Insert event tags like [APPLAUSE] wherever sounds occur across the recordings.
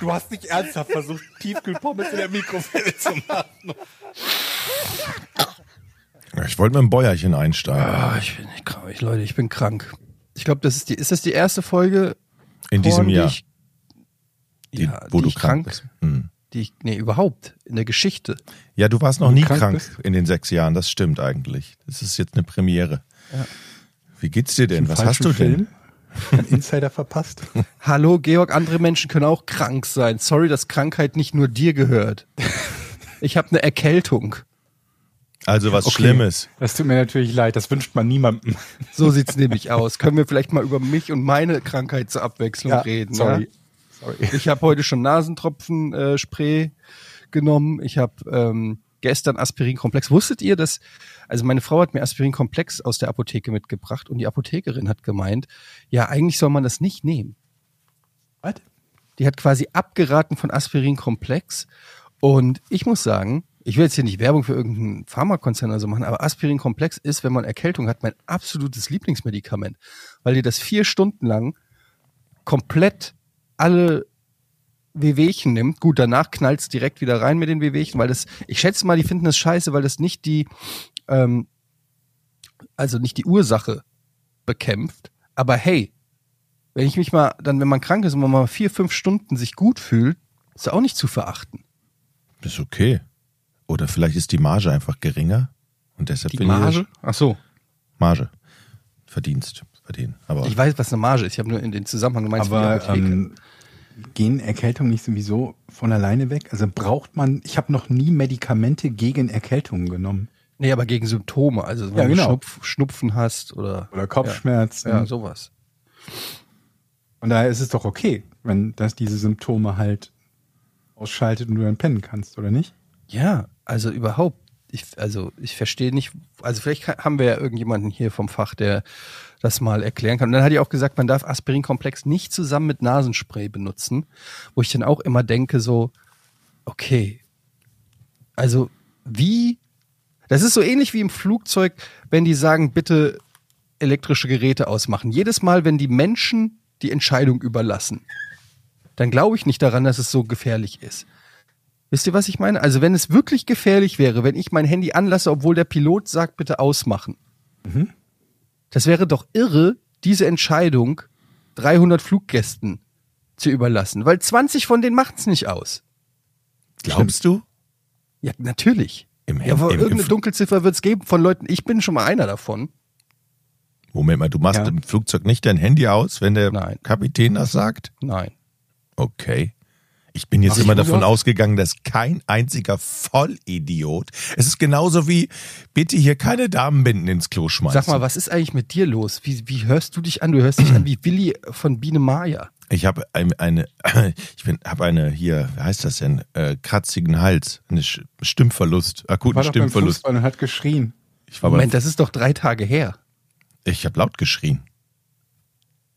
Du hast nicht ernsthaft versucht, Tiefkühlpommes in der Mikrowelle zu machen. Ich wollte mit dem Bäuerchen einsteigen. Ah, ich bin nicht krank. Ich, Leute, ich bin krank. Ich glaube, das ist die, ist das die erste Folge In diesem Jahr, ich- die, ja, wo die du ich krank bist. Hm. die ich, nee, überhaupt, in der Geschichte. Ja, du warst noch du nie krank krank, in den sechs Jahren. Das stimmt eigentlich. Das ist jetzt eine Premiere. Wie geht's dir denn? Was hast du denn? [LAUGHS] Einen Insider verpasst? Hallo, Georg, andere Menschen können auch krank sein. Sorry, dass Krankheit nicht nur dir gehört. Ich habe eine Erkältung. Also was Okay. Schlimmes. Das tut mir natürlich leid, das wünscht man niemandem. So sieht's nämlich aus. Können wir vielleicht mal über mich und meine Krankheit zur Abwechslung reden? sorry. Ja? Sorry. Ich habe heute schon Nasentropfen-Spray äh, Spray genommen. Ich habe ähm, gestern Aspirinkomplex. Wusstet ihr, dass, also meine Frau hat mir Aspirinkomplex aus der Apotheke mitgebracht und die Apothekerin hat gemeint, ja, eigentlich soll man das nicht nehmen. Was? Die hat quasi abgeraten von Aspirinkomplex. Und ich muss sagen, ich will jetzt hier nicht Werbung für irgendeinen Pharmakonzern oder so machen, aber Aspirinkomplex ist, wenn man Erkältung hat, mein absolutes Lieblingsmedikament. Weil dir das vier Stunden lang komplett alle Wehwehchen nimmt. Gut, danach knallt's direkt wieder rein mit den Wehwehchen, weil das, ich schätze mal, die finden das scheiße, weil das nicht die, ähm, also nicht die Ursache bekämpft. Aber hey, wenn ich mich mal, dann, wenn man krank ist und man mal vier, fünf Stunden sich gut fühlt, ist auch nicht zu verachten. Ist okay. Oder vielleicht ist die Marge einfach geringer und deshalb Die Marge? Ach so. Marge. Verdienst verdienen. Aber Ich weiß, was eine Marge ist. Ich habe nur in den Zusammenhang gemeint, Aber ähm, gehen Erkältungen nicht sowieso von alleine weg? Also braucht man, ich habe noch nie Medikamente gegen Erkältungen genommen. Nee, aber gegen Symptome. Also wenn Ja, du genau. Schnupf, Schnupfen hast oder, Oder Kopfschmerzen. ja, sowas. Von daher ist es doch okay, wenn das diese Symptome halt ausschaltet und du dann pennen kannst, oder nicht? Ja, also überhaupt. Ich, also ich verstehe nicht, also vielleicht haben wir ja irgendjemanden hier vom Fach, der das mal erklären kann. Und dann hat die auch gesagt, man darf Aspirinkomplex nicht zusammen mit Nasenspray benutzen, wo ich dann auch immer denke so, okay, also wie, das ist so ähnlich wie im Flugzeug, wenn die sagen, bitte elektrische Geräte ausmachen. Jedes Mal, wenn die Menschen die Entscheidung überlassen, dann glaube ich nicht daran, dass es so gefährlich ist. Wisst ihr, was ich meine? Also wenn es wirklich gefährlich wäre, wenn ich mein Handy anlasse, obwohl der Pilot sagt, bitte ausmachen. Das wäre doch irre, diese Entscheidung 300 Fluggästen zu überlassen, weil 20 von denen machen's nicht aus. glaubst du? Ja, natürlich. Im, Ja, aber im, irgendeine im, Dunkelziffer wird's geben von Leuten. Ich bin schon mal einer davon. Moment mal, du machst Ja. im Flugzeug nicht dein Handy aus, wenn der Nein. Kapitän das sagt? Nein. Okay. Ich bin jetzt Ach, immer davon ausgegangen, dass kein einziger Vollidiot. Es ist genauso wie, bitte hier keine Damenbinden ins Klo schmeißen. Sag mal, was ist eigentlich mit dir los? Wie, wie hörst du dich an? Du hörst dich an wie Willi von Biene Maya. Ich habe eine, eine, [CLEARS THROAT] ich bin, habe eine hier, wie heißt das denn, äh, kratzigen Hals, eine Sch- Stimmverlust, akuten War doch beim Stimmverlust. Fußball und hat geschrien. Ich war beim, Moment, das ist doch drei Tage her. ich habe laut geschrien.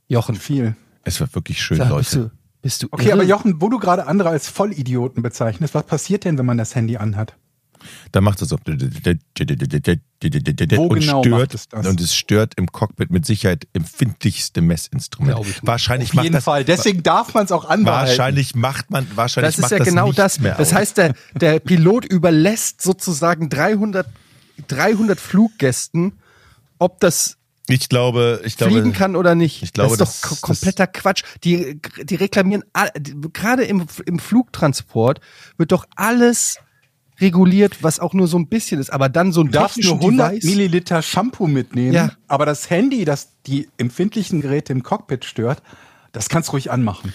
Jochen, Viel. Es war wirklich schön, sag, bist Leute. du, bist du Okay, irre? aber Jochen, wo du gerade andere als Vollidioten bezeichnest, was passiert denn, wenn man das Handy anhat? Da macht es so und genau stört es das? und es stört im Cockpit mit Sicherheit empfindlichste Messinstrument. Wahrscheinlich Auf macht jeden das, Fall. Deswegen darf man es auch anbehalten. wahrscheinlich macht man wahrscheinlich Das ist macht ja das genau das. Mehr Das heißt, der, der Pilot überlässt sozusagen 300, 300 Fluggästen, ob das ich glaube, ich glaube, fliegen kann oder nicht. ich glaube, das ist das- doch ko- kompletter Quatsch. Die, die reklamieren, gerade im, im Flugtransport wird doch alles reguliert, was auch nur so ein bisschen ist. Aber dann so ein Du darfst nur technischen 100 Device- Milliliter Shampoo mitnehmen, Ja. aber das Handy, das die empfindlichen Geräte im Cockpit stört, das kannst du ruhig anmachen.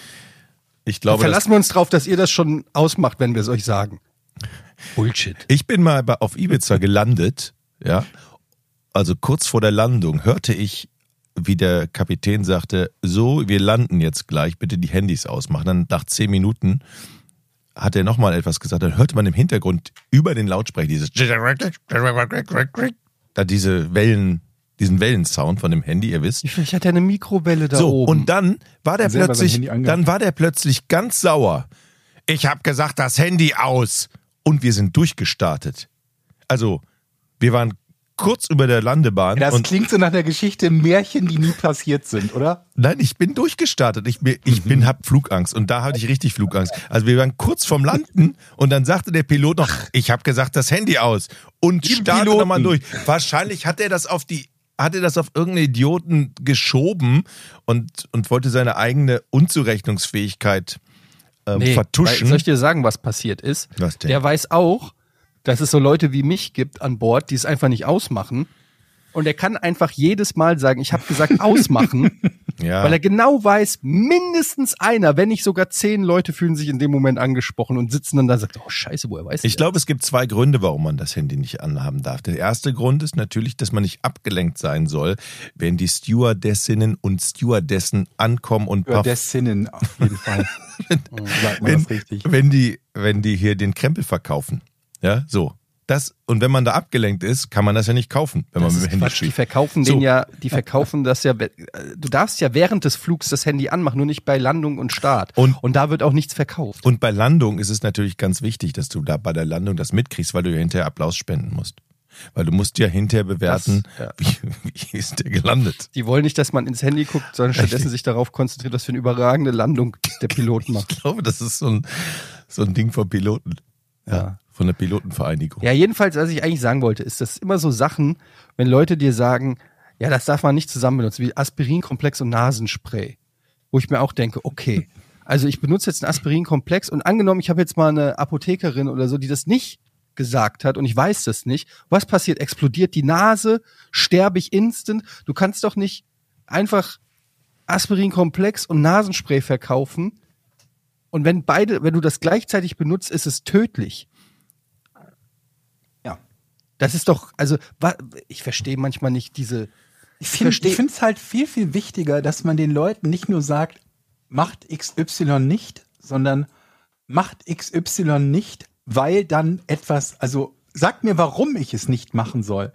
ich glaube, dass, Verlassen wir uns drauf, dass ihr das schon ausmacht, wenn wir es euch sagen. Bullshit. ich bin mal bei, auf Ibiza gelandet, ja. Also kurz vor der Landung hörte ich, wie der Kapitän sagte, so, wir landen jetzt gleich, bitte die Handys ausmachen. Dann nach zehn Minuten hat er nochmal etwas gesagt. Dann hörte man im Hintergrund über den Lautsprecher dieses da diese Wellen, diesen Wellensound von dem Handy, ihr wisst. Vielleicht hat er eine Mikrowelle da So, oben. und dann war der plötzlich, dann war der plötzlich ganz sauer. Ich habe gesagt, das Handy aus. Und wir sind durchgestartet. Also, wir waren kurz über der Landebahn Das und klingt so nach einer Geschichte Märchen, die nie passiert sind, oder? Nein, ich bin durchgestartet. Ich, bin- ich bin, hab Flugangst und da hatte ich richtig Flugangst. Also wir waren kurz vorm Landen und dann sagte der Pilot noch, ich habe gesagt, das Handy aus und Piloten. nochmal durch. Wahrscheinlich hat er das auf die, hat er das auf irgendeinen Idioten geschoben und, und wollte seine eigene Unzurechnungsfähigkeit ähm, Nee, vertuschen. weil- Soll ich dir sagen, was passiert ist? Was denn? Der weiß auch, dass es so Leute wie mich gibt an Bord, die es einfach nicht ausmachen. Und er kann einfach jedes Mal sagen, ich habe gesagt [LAUGHS] ausmachen, ja. weil er genau weiß, mindestens einer, wenn nicht sogar zehn Leute fühlen sich in dem Moment angesprochen und sitzen dann da und sagen, oh scheiße, woher weiß Ich der? glaube, es gibt zwei Gründe, warum man das Handy nicht anhaben darf. Der erste Grund ist natürlich, dass man nicht abgelenkt sein soll, wenn die Stewardessinnen und Stewardessen ankommen und Über paar der Sinnen auf jeden Fall. [LAUGHS] Sagt man wenn, wenn die, wenn die hier den Krempel verkaufen. Ja, so. Das, und wenn man da abgelenkt ist, kann man das ja nicht kaufen, wenn Das man mit dem Handy Quatsch. Die spielt. verkaufen So. den ja, die verkaufen das ja. Du darfst ja während des Flugs das Handy anmachen, nur nicht bei Landung und Start. Und- und da wird auch nichts verkauft. Und bei Landung ist es natürlich ganz wichtig, dass du da bei der Landung das mitkriegst, weil du ja hinterher Applaus spenden musst. Weil du musst ja hinterher bewerten, Das- ja. wie, wie ist der gelandet. Die wollen nicht, dass man ins Handy guckt, sondern stattdessen sich darauf konzentriert, was für eine überragende Landung der Pilot macht. Ich glaube, das ist so ein, so ein Ding von Piloten. Ja. Von der Pilotenvereinigung. Ja, jedenfalls, was ich eigentlich sagen wollte, ist, dass immer so Sachen, wenn Leute dir sagen, ja, das darf man nicht zusammen benutzen, wie Aspirinkomplex und Nasenspray, wo ich mir auch denke, okay, [LAUGHS] also ich benutze jetzt einen Aspirinkomplex und angenommen, ich habe jetzt mal eine Apothekerin oder so, die das nicht gesagt hat und ich weiß das nicht, was passiert? Explodiert die Nase? Sterbe ich instant? Du kannst doch nicht einfach Aspirinkomplex und Nasenspray verkaufen und wenn beide, wenn du das gleichzeitig benutzt, ist es tödlich. Ja. Das ist doch, also ich verstehe manchmal nicht diese. Ich finde versteh- ich finde es halt viel, viel wichtiger, dass man den Leuten nicht nur sagt, macht XY nicht, sondern macht XY nicht, weil dann etwas, also sagt mir, warum ich es nicht machen soll.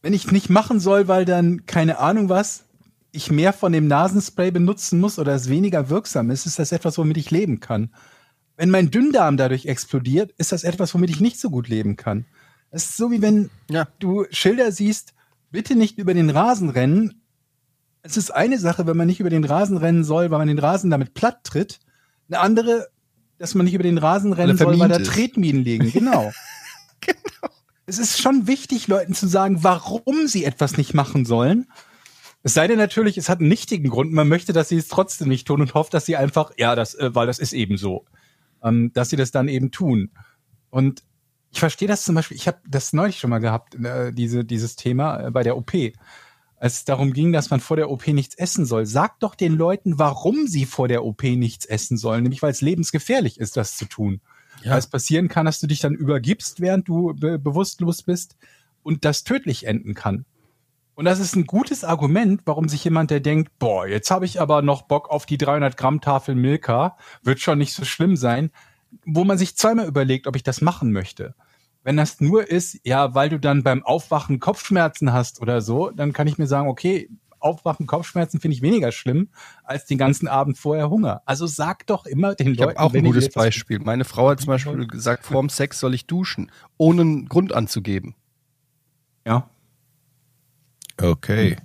Wenn ich es nicht machen soll, weil dann, keine Ahnung was, ich mehr von dem Nasenspray benutzen muss oder es weniger wirksam ist, ist das etwas, womit ich leben kann. Wenn mein Dünndarm dadurch explodiert, ist das etwas, womit ich nicht so gut leben kann. Es ist so wie wenn Ja. du Schilder siehst, bitte nicht über den Rasen rennen. Es ist eine Sache, wenn man nicht über den Rasen rennen soll, weil man den Rasen damit platt tritt. Eine andere, dass man nicht über den Rasen rennen soll, weil da. Tretminen liegen. [LAUGHS] Genau. genau. Es ist schon wichtig, Leuten zu sagen, warum sie etwas nicht machen sollen. Es sei denn natürlich, es hat einen nichtigen Grund. Man möchte, dass sie es trotzdem nicht tun und hofft, dass sie einfach, ja, das, äh, weil das ist eben so, ähm, dass sie das dann eben tun. Und ich verstehe das zum Beispiel, ich habe das neulich schon mal gehabt, äh, diese, dieses Thema äh, bei der OP. Als es darum ging, dass man vor der OP nichts essen soll. Sag doch den Leuten, warum sie vor der OP nichts essen sollen. Nämlich, weil es lebensgefährlich ist, das zu tun. Ja. Weil es passieren kann, dass du dich dann übergibst, während du be bewusstlos bist und das tödlich enden kann. Und das ist ein gutes Argument, warum sich jemand, der denkt, boah, jetzt habe ich aber noch Bock auf die 300 Gramm Tafel Milka, wird schon nicht so schlimm sein, wo man sich zweimal überlegt, ob ich das machen möchte. Wenn das nur ist, ja, weil du dann beim Aufwachen Kopfschmerzen hast oder so, dann kann ich mir sagen, okay, Aufwachen Kopfschmerzen finde ich weniger schlimm als den ganzen Abend vorher Hunger. Also sag doch immer den Ich habe Leuten, auch ein wenn ihr gutes Beispiel. Meine Frau hat zum Beispiel gesagt, vorm Sex soll ich duschen, ohne einen Grund anzugeben. Ja. Okay.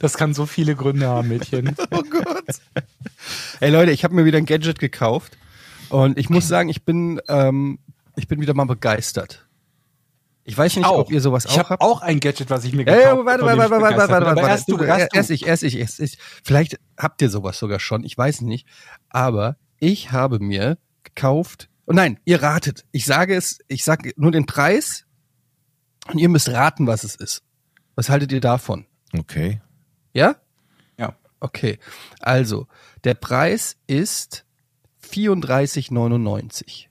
Das kann so viele Gründe haben, Mädchen. [LAUGHS] Oh Gott. Ey Leute, ich habe mir wieder ein Gadget gekauft und ich muss sagen, ich bin, ähm, ich bin wieder mal begeistert. Ich weiß nicht, ob ihr sowas ich auch hab habt. auch ein Gadget, was ich mir Ey, gekauft warte, von warte, warte, ich warte, begeistert warte, bin. Aber warte, erst du, warte. erst du. Erst ich, erst ich, erst ich. Vielleicht habt ihr sowas sogar schon. Ich weiß nicht. Aber ich habe mir gekauft. Oh nein, ihr ratet. Ich sage es, ich sage nur den Preis und ihr müsst raten, was es ist. Was haltet ihr davon? Okay. Ja? Ja. Okay. Also, der Preis ist 34,99.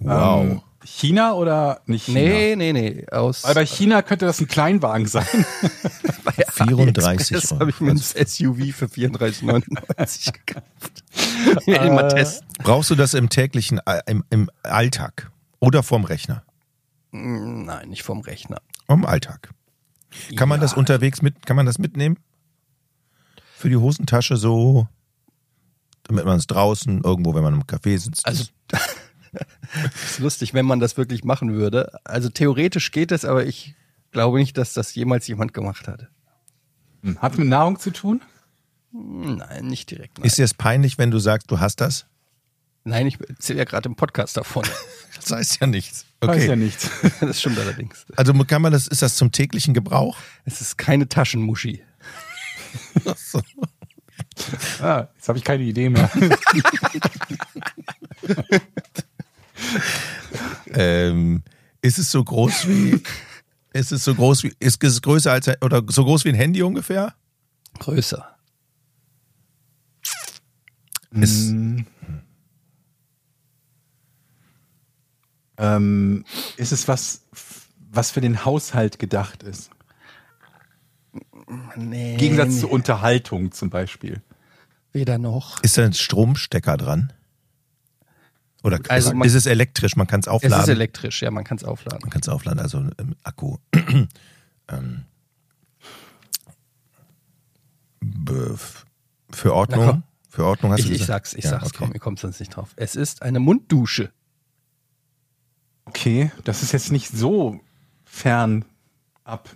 Wow. Ähm, China oder nicht China? Nee, nee, nee. Aus Weil bei China könnte das ein Kleinwagen sein. [LAUGHS] bei [LAUGHS] 34 AliExpress Euro. habe ich mir ein SUV für 34,99 [LAUGHS] gekauft. Will mal testen. Brauchst du das im täglichen, äh, im, im Alltag oder vorm Rechner? Nein, nicht vom Rechner. Im Alltag. Kann man Ja. das unterwegs mit, kann man das mitnehmen? Für die Hosentasche so, damit man es draußen irgendwo, wenn man im Café sitzt. Also, [LAUGHS] ist lustig, wenn man das wirklich machen würde. Also theoretisch geht es, aber ich glaube nicht, dass das jemals jemand gemacht hat. Hm, Hat mit Nahrung zu tun? Nein, nicht direkt. Nein, ist dir es peinlich, wenn du sagst, du hast das? nein ich erzähle ja gerade im Podcast davon. [LAUGHS] Das heißt ja nichts. Weiß ja Okay. nichts. [LAUGHS] Das stimmt allerdings. Also kann man das, ist das zum täglichen Gebrauch? Es ist keine Taschenmuschi. ah, jetzt habe ich keine Idee mehr. [LAUGHS] Ähm, ist es so groß wie, ist es so groß wie, ist es größer als, oder so groß wie ein Handy ungefähr? Größer. Ist, Hm. ähm, ist es was, was für den Haushalt gedacht ist? Nee, Im Gegensatz nee, zur Unterhaltung zum Beispiel. weder noch. ist da ein Stromstecker dran? Oder Also ist, man- ist es elektrisch? Man kann es Es aufladen. ist elektrisch, ja, man kann es aufladen. man kann es aufladen, also im Akku. [CLEARS THROAT] ähm, für Ordnung? Für Ordnung hast Ich, du ich gesagt? sag's, ich Ja, sag's, okay. komm, ihr kommt sonst nicht drauf. Es ist eine Munddusche. Okay, das ist jetzt nicht so fern ab.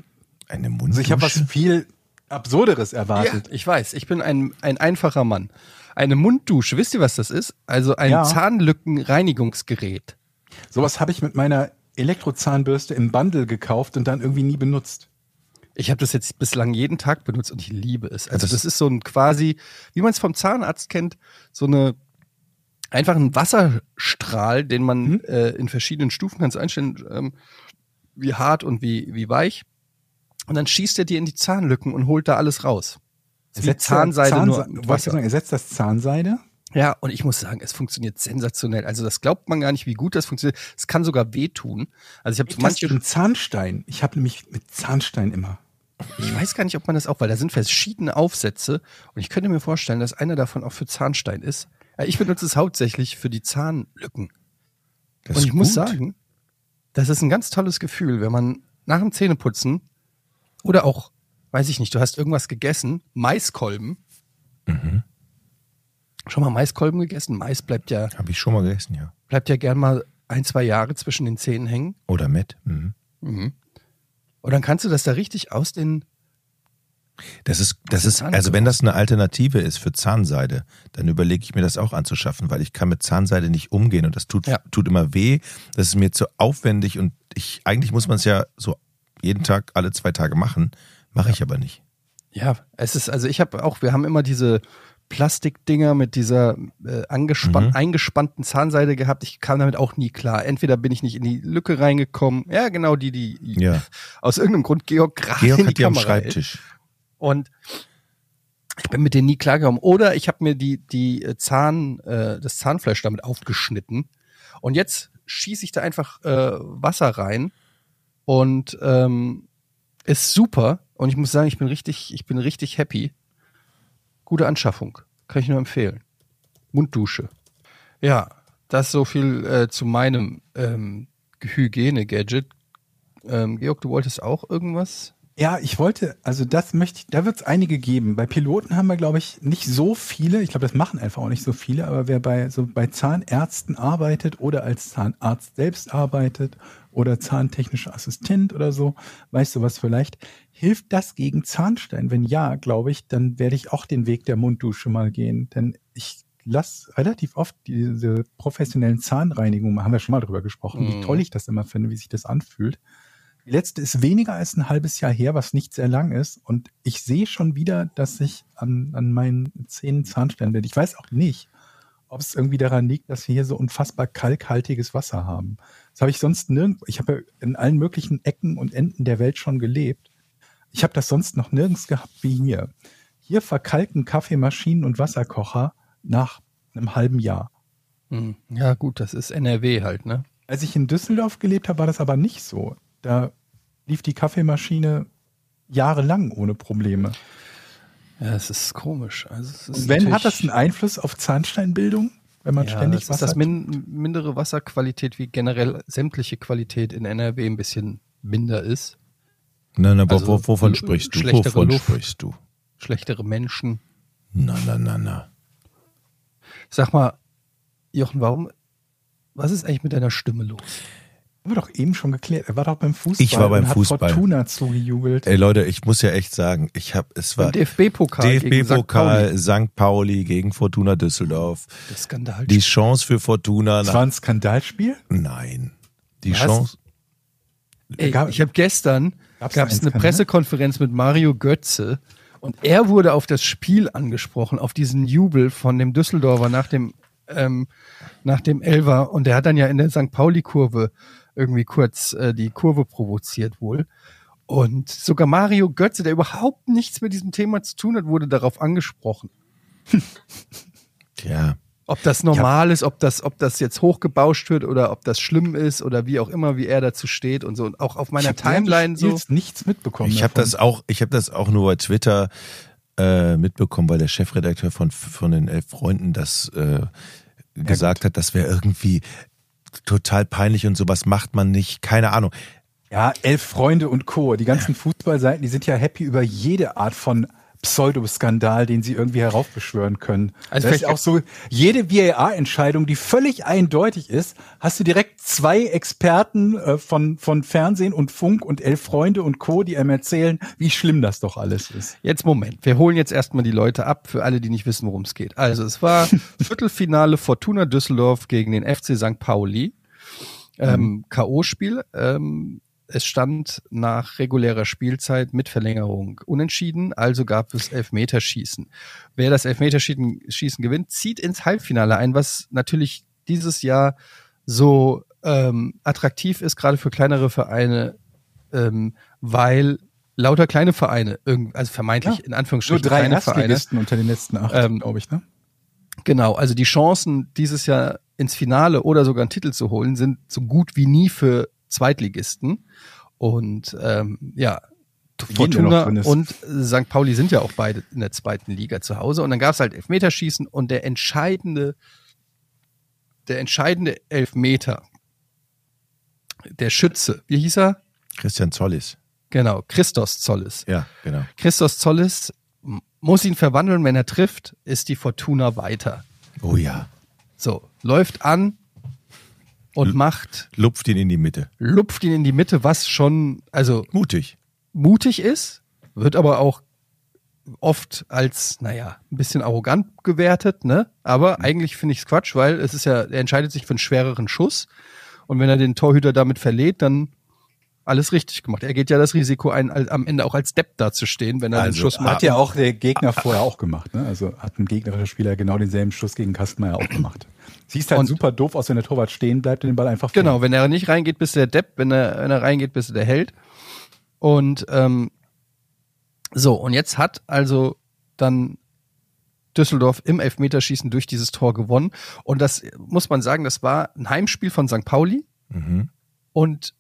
Eine Also Munddusche? ich habe was viel Absurderes erwartet. Ich weiß, ich bin ein, ein einfacher Mann. Eine Munddusche, wisst ihr, was das ist? Also ein Ja. Zahnlückenreinigungsgerät. Sowas habe ich mit meiner Elektrozahnbürste im Bundle gekauft und dann irgendwie nie benutzt. Ich habe das jetzt bislang jeden Tag benutzt und ich liebe es. Also das- ist so ein quasi, wie man es vom Zahnarzt kennt, so eine einfach ein Wasserstrahl, den man Mhm. äh, in verschiedenen Stufen kannst einstellen, ähm, wie hart und wie, wie weich. Und dann schießt er dir in die Zahnlücken und holt da alles raus. Ist wie Ersetzt Zahnseide Zahnse- nur ich Wasser. sagen, ersetzt das Zahnseide? Ja, und ich muss sagen, es funktioniert sensationell. Also das glaubt man gar nicht, wie gut das funktioniert. Es kann sogar wehtun. Also ich habe so Manche manche, Zahnstein. Ich habe nämlich mit Zahnstein immer. ich weiß gar nicht, ob man das auch, weil da sind verschiedene Aufsätze und ich könnte mir vorstellen, dass einer davon auch für Zahnstein ist. Ich benutze es hauptsächlich für die Zahnlücken. Das und ich muss sagen, das ist ein ganz tolles Gefühl, wenn man nach dem Zähneputzen oder auch, weiß ich nicht, du hast irgendwas gegessen, Maiskolben. Mhm. Schon mal Maiskolben gegessen? Mais bleibt ja, Habe ich schon mal gegessen, ja. bleibt ja gern mal ein, zwei Jahre zwischen den Zähnen hängen. Oder Met. Mhm. Mhm. Und dann kannst du das da richtig aus den. Das ist, das ist, also wenn das eine Alternative ist für Zahnseide, dann überlege ich mir das auch anzuschaffen, weil ich kann mit Zahnseide nicht umgehen und das tut, Ja. tut immer weh. Das ist mir zu aufwendig und ich, eigentlich muss man es ja so jeden Tag, alle zwei Tage machen. Mache ich aber nicht. Ja, es ist, also ich habe auch, wir haben immer diese Plastikdinger mit dieser äh, angespann Mhm. eingespannten Zahnseide gehabt. Ich kam damit auch nie klar. Entweder bin ich nicht in die Lücke reingekommen. Ja, genau die, die Ja. [LAUGHS] aus irgendeinem Grund Georg gerade Georg in die hat die am Kamera. Schreibtisch. Und ich bin mit denen nie klargekommen. Oder ich habe mir die, die äh, Zahn, äh, das Zahnfleisch damit aufgeschnitten. Und jetzt schieße ich da einfach äh, Wasser rein und ähm, ist super. Und ich muss sagen, ich bin richtig, ich bin richtig happy. Gute Anschaffung. Kann ich nur empfehlen. Munddusche. Ja, das so viel äh, zu meinem ähm, Hygiene-Gadget. Ähm, Georg, du wolltest auch irgendwas? Ja, ich wollte, also das möchte ich, da wird es einige geben. Bei Piloten haben wir, glaube ich, nicht so viele. Ich glaube, das machen einfach auch nicht so viele, aber wer bei so bei Zahnärzten arbeitet oder als Zahnarzt selbst arbeitet oder zahntechnischer Assistent oder so, weißt du was vielleicht, hilft das gegen Zahnstein? Wenn ja, glaube ich, dann werde ich auch den Weg der Munddusche mal gehen. Denn ich lasse relativ oft diese professionellen Zahnreinigungen, haben wir schon mal drüber gesprochen, Mhm. wie toll ich das immer finde, wie sich das anfühlt. Die letzte ist weniger als ein halbes Jahr her, was nicht sehr lang ist. Und ich sehe schon wieder, dass ich an, an meinen Zähnen Zahnstein werde. Ich weiß auch nicht, ob es irgendwie daran liegt, dass wir hier so unfassbar kalkhaltiges Wasser haben. Das habe ich sonst nirgendwo. Ich habe in allen möglichen Ecken und Enden der Welt schon gelebt. Ich habe das sonst noch nirgends gehabt wie hier. Hier verkalken Kaffeemaschinen und Wasserkocher nach einem halben Jahr. Hm. Ja, gut, das ist NRW halt, ne? Als ich in Düsseldorf gelebt habe, war das aber nicht so. Da lief die Kaffeemaschine jahrelang ohne Probleme. Ja, es ist komisch. Also es ist Und wenn, hat das einen Einfluss auf Zahnsteinbildung, wenn man ja, ständig das Wasser ist das min mindere Wasserqualität, wie generell sämtliche Qualität in NRW ein bisschen minder ist. Nein, aber Also, wo, wovon sprichst du? schlechtere Wovon Luft. sprichst du? Schlechtere Menschen. Na, na, na, na. Sag mal, Jochen, warum, was ist eigentlich mit deiner Stimme los? Haben wir doch eben schon geklärt. Er war doch beim Fußball. Ich war beim und Fußball. Hat Fortuna zugejubelt. Ey Leute, ich muss ja echt sagen, ich habe, es war DFB-Pokal gegen St. Pauli. DFB-Pokal St. Pauli gegen Fortuna Düsseldorf. Das Skandal. Die Chance für Fortuna. Das war ein Skandalspiel? nein. Die Was? Chance. Ey, Gab- ich habe gestern gab es eine? Pressekonferenz mit Mario Götze und er wurde auf das Spiel angesprochen, auf diesen Jubel von dem Düsseldorfer nach dem ähm, nach dem Elver und der hat dann ja in der St. Pauli-Kurve irgendwie kurz äh, die Kurve provoziert wohl. Und sogar Mario Götze, der überhaupt nichts mit diesem Thema zu tun hat, wurde darauf angesprochen. [LAUGHS] Tja. Ob das normal ist, ob das, ob das jetzt hochgebauscht wird oder ob das schlimm ist oder wie auch immer, wie er dazu steht und so. Und auch auf meiner Ich Timeline so. Spiels nichts mitbekommen. Ich habe das auch, ich habe das auch nur bei Twitter äh, mitbekommen, weil der Chefredakteur von von den elf Freunden das äh, gesagt hat, das wäre irgendwie total peinlich und sowas macht man nicht. Keine Ahnung. Ja, elf Freunde und Co. Die ganzen Fußballseiten, die sind ja happy über jede Art von Pseudoskandal, den sie irgendwie heraufbeschwören können. Also das ist vielleicht- auch so, jede VAR-Entscheidung, die völlig eindeutig ist, hast du direkt zwei Experten äh, von, von Fernsehen und Funk und elf Freunde und Co., die einem erzählen, wie schlimm das doch alles ist. Jetzt Moment, wir holen jetzt erstmal die Leute ab, für alle, die nicht wissen, worum es geht. Also es war [LAUGHS] Viertelfinale Fortuna Düsseldorf gegen den FC St. Pauli. Ähm, K.O.-Spiel. Ähm, es stand nach regulärer Spielzeit mit Verlängerung unentschieden, also gab es Elfmeterschießen. Wer das Elfmeterschießen Schießen gewinnt, zieht ins Halbfinale ein, was natürlich dieses Jahr so ähm, attraktiv ist, gerade für kleinere Vereine, ähm, weil lauter kleine Vereine, also vermeintlich Ja, in Nur Anführungsstrichen drei kleine Vereine, unter den letzten acht, Ähm, glaube ich, ne? Genau, also die Chancen, dieses Jahr ins Finale oder sogar einen Titel zu holen, sind so gut wie nie für Zweitligisten. Und ähm, ja, Fortuna und St. Pauli sind ja auch beide in der zweiten Liga zu Hause. Und dann gab es halt Elfmeterschießen und der entscheidende, der entscheidende Elfmeter, der Schütze, wie hieß er? Christian Zollis. Genau, Christos Zollis. Ja, genau. Christos Zollis muss ihn verwandeln, wenn er trifft, ist die Fortuna weiter. Oh ja. So, läuft an und macht, Lupft ihn in die Mitte. lupft ihn in die Mitte, was schon, also Mutig. mutig ist, wird aber auch oft als, naja, ein bisschen arrogant gewertet, ne? Aber eigentlich finde ich es Quatsch, weil es ist ja, er entscheidet sich für einen schwereren Schuss. Und wenn er den Torhüter damit verlädt, dann alles richtig gemacht. Er geht ja das Risiko ein, am Ende auch als Depp dazustehen, wenn er den Also, Schuss macht. Hat ja auch der Gegner vorher auch gemacht. Ne? Also hat ein gegnerischer Spieler genau denselben Schuss gegen Kastenmeier auch gemacht. Siehst halt Und- super doof aus, wenn der Torwart stehen bleibt und den Ball einfach Genau, wenn er nicht reingeht, bist du der Depp, wenn er, wenn er reingeht, bist du der Held. Und ähm, so, und jetzt hat also dann Düsseldorf im Elfmeterschießen durch dieses Tor gewonnen. Und das muss man sagen, das war ein Heimspiel von St. Pauli Mhm. und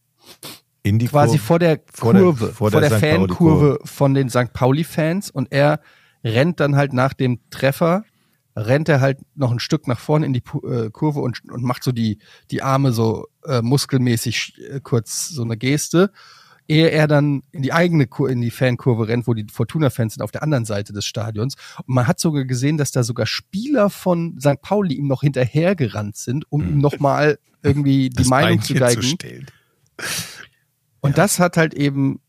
In die quasi Kurve. vor der vor der- Kurve, vor der der. Pauli-Kurve. Fankurve von den St. Pauli-Fans und er rennt dann halt nach dem Treffer, rennt er halt noch ein Stück nach vorne in die äh, Kurve und, und macht so die, die Arme so äh, muskelmäßig äh, kurz so eine Geste, ehe er dann in die eigene Kur in die Fankurve rennt, wo die Fortuna-Fans sind auf der anderen Seite des Stadions. Und man hat sogar gesehen, dass da sogar Spieler von St. Pauli ihm noch hinterhergerannt sind, um ihm nochmal irgendwie die das Meinung zu geigen. stellen. Und das hat halt eben,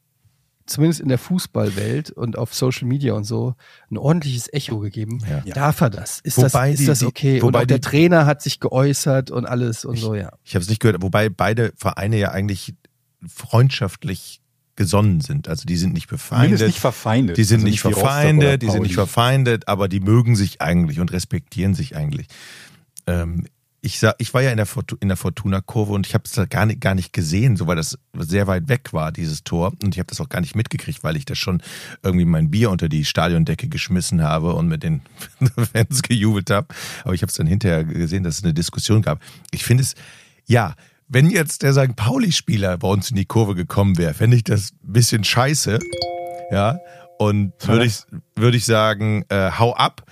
zumindest in der Fußballwelt und auf Social Media und so, ein ordentliches Echo gegeben. Ja. Darf er das? Ist Wobei das, die- ist das die- okay? wobei und auch der die- Trainer hat sich geäußert und alles und so, ja. Ich habe es nicht gehört, wobei beide Vereine ja eigentlich freundschaftlich gesonnen sind. Also die sind nicht befeindet. nicht verfeindet. Die sind Also nicht oder verfeindet, die sind nicht verfeindet, aber die mögen sich eigentlich und respektieren sich eigentlich. Ähm, ich, sag, ich war ja in der, in der Fortuna-Kurve und ich habe es da gar nicht, gar nicht gesehen, so weil das sehr weit weg war, dieses Tor. Und ich habe das auch gar nicht mitgekriegt, weil ich da schon irgendwie mein Bier unter die Stadiondecke geschmissen habe und mit den [LAUGHS] Fans gejubelt habe. Aber ich habe es dann hinterher gesehen, dass es eine Diskussion gab. Ich finde es, ja, wenn jetzt der St. Pauli-Spieler bei uns in die Kurve gekommen wäre, fände ich das ein bisschen scheiße. Ja. Und würde ich, würde ich sagen, äh, hau ab.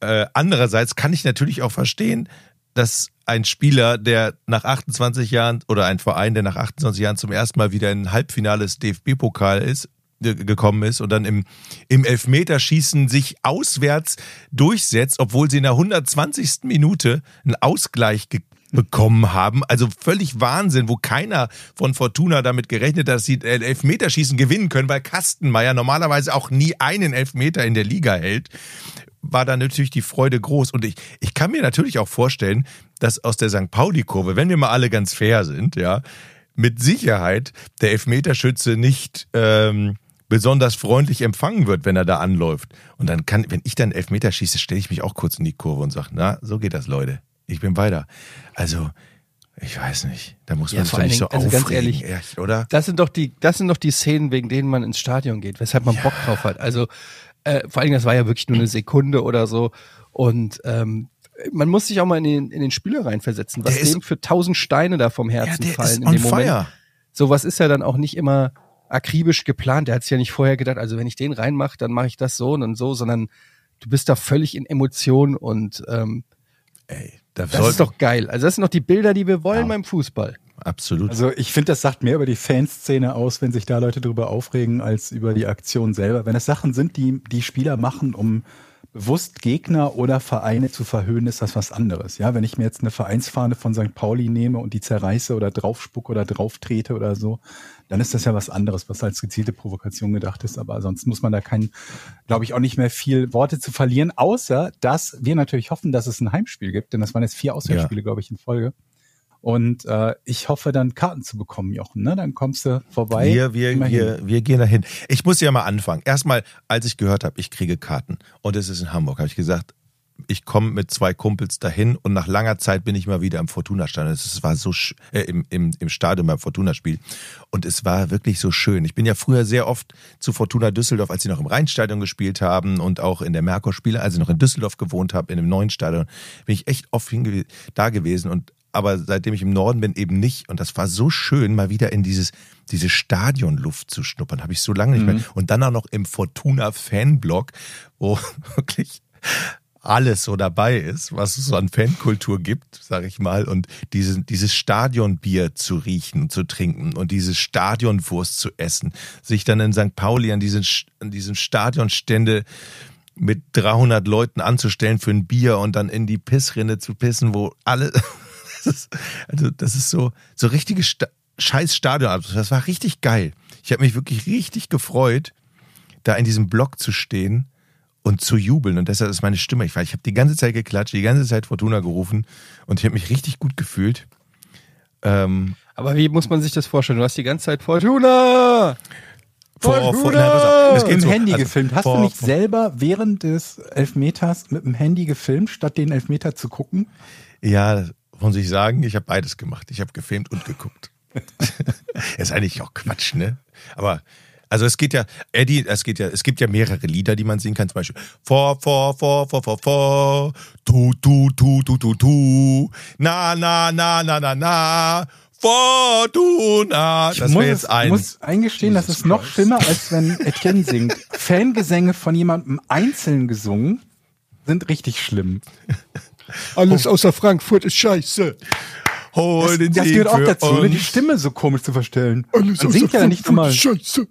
Äh, andererseits kann ich natürlich auch verstehen, dass ein Spieler, der nach 28 Jahren oder ein Verein, der nach 28 Jahren zum ersten Mal wieder in ein Halbfinale des DFB-Pokal ist, gekommen ist und dann im, im Elfmeterschießen sich auswärts durchsetzt, obwohl sie in der 120. Minute einen Ausgleich bekommen haben. Also völlig Wahnsinn, wo keiner von Fortuna damit gerechnet hat, dass sie Elfmeterschießen gewinnen können, weil Kastenmeier normalerweise auch nie einen Elfmeter in der Liga hält war da natürlich die Freude groß. Und ich, ich kann mir natürlich auch vorstellen, dass aus der St. Pauli-Kurve, wenn wir mal alle ganz fair sind, ja, mit Sicherheit der Elfmeterschütze nicht ähm, besonders freundlich empfangen wird, wenn er da anläuft. Und dann kann, wenn ich dann Elfmeter schieße, stelle ich mich auch kurz in die Kurve und sage, na, so geht das, Leute. Ich bin weiter. Also, ich weiß nicht. Da muss Ja, man sich doch allen nicht so also ganz aufregen, ehrlich, echt, oder? Das sind doch die, das sind doch die Szenen, wegen denen man ins Stadion geht, weshalb man Bock drauf hat. Also äh, vor allen Dingen, das war ja wirklich nur eine Sekunde oder so. Und ähm, man muss sich auch mal in den, in den Spieler reinversetzen, was Der dem für tausend Steine da vom Ja, Herzen der fallen in dem Moment. fire. Sowas ist ja dann auch nicht immer akribisch geplant. Der hat es ja nicht vorher gedacht, also wenn ich den reinmache, dann mache ich das so und so, sondern du bist da völlig in Emotion und ähm, Ey, da das ist doch geil. Also das sind doch die Bilder, die wir wollen Ja. beim Fußball. Absolut. Also ich finde, das sagt mehr über die Fanszene aus, wenn sich da Leute drüber aufregen, als über die Aktion selber. Wenn es Sachen sind, die die Spieler machen, um bewusst Gegner oder Vereine zu verhöhnen, ist das was anderes. Ja, wenn ich mir jetzt eine Vereinsfahne von St. Pauli nehme und die zerreiße oder draufspucke oder drauftrete oder so, dann ist das ja was anderes, was als gezielte Provokation gedacht ist. Aber sonst muss man da kein, glaube ich, auch nicht mehr viel Worte zu verlieren, außer dass wir natürlich hoffen, dass es ein Heimspiel gibt, denn das waren jetzt vier Auswärtsspiele, glaube ich, in Folge. Und äh, ich hoffe dann Karten zu bekommen, Jochen. Ne? Dann kommst du vorbei. Wir, wir, wir, wir gehen dahin. Ich muss ja mal anfangen. Erstmal, als ich gehört habe, ich kriege Karten und es ist in Hamburg, habe ich gesagt, ich komme mit zwei Kumpels dahin und nach langer Zeit bin ich mal wieder im Fortuna-Stadion. Es war so äh, im, im, im Stadion beim Fortuna-Spiel und es war wirklich so schön. Ich bin ja früher sehr oft zu Fortuna Düsseldorf, als sie noch im Rheinstadion gespielt haben und auch in der Merkur-Spiele, als ich noch in Düsseldorf gewohnt habe, in einem neuen Stadion, bin ich echt oft da gewesen und aber seitdem ich im Norden bin, eben nicht. Und das war so schön, mal wieder in dieses, diese Stadionluft zu schnuppern. Habe ich so lange nicht mehr. Und dann auch noch im Fortuna Fanblock, wo [LAUGHS] wirklich alles so dabei ist, was es so an Fankultur gibt, sage ich mal, und diese, dieses Stadionbier zu riechen und zu trinken und diese Stadionwurst zu essen, sich dann in St. Pauli an diesen, an diesen Stadionstände mit 300 Leuten anzustellen für ein Bier und dann in die Pissrinne zu pissen, wo alle, das ist, also das ist so, so richtige Sta scheiß Stadion. Das war richtig geil. Ich habe mich wirklich richtig gefreut, da in diesem Block zu stehen und zu jubeln. Und deshalb ist meine Stimme, ich, war- ich habe die ganze Zeit geklatscht, die ganze Zeit Fortuna gerufen und ich habe mich richtig gut gefühlt. Ähm, Aber wie muss man sich das vorstellen? Du hast die ganze Zeit Fortuna! vor, vor, Fortuna! nein, pass auf, es Im geht so, Handy also gefilmt. Hast vor- du nicht vor- selber während des Elfmeters mit dem Handy gefilmt, statt den Elfmeter zu gucken? Ja, muss ich sagen, ich habe beides gemacht. Ich habe gefilmt und geguckt. [LAUGHS] ist eigentlich auch Quatsch, ne? Aber also es geht ja, Eddie, es geht ja, es gibt ja mehrere Lieder, die man singen kann. Zum Beispiel vor, vor, vor, vor, vor, vor, tu, tu, tu, tu, tu, tu, na, na, na, na, na, na, Fortuna. Ich Das muss, jetzt eins. muss eingestehen, das Jesus ist noch schlimmer, als wenn Etienne singt. [LAUGHS] Fangesänge von jemandem einzeln gesungen sind richtig schlimm. Alles außer Frankfurt ist scheiße. Hol Das, den das gehört auch dazu, ne? die. Stimme so komisch zu verstellen. Alles Man singt ja nicht normal. scheiße.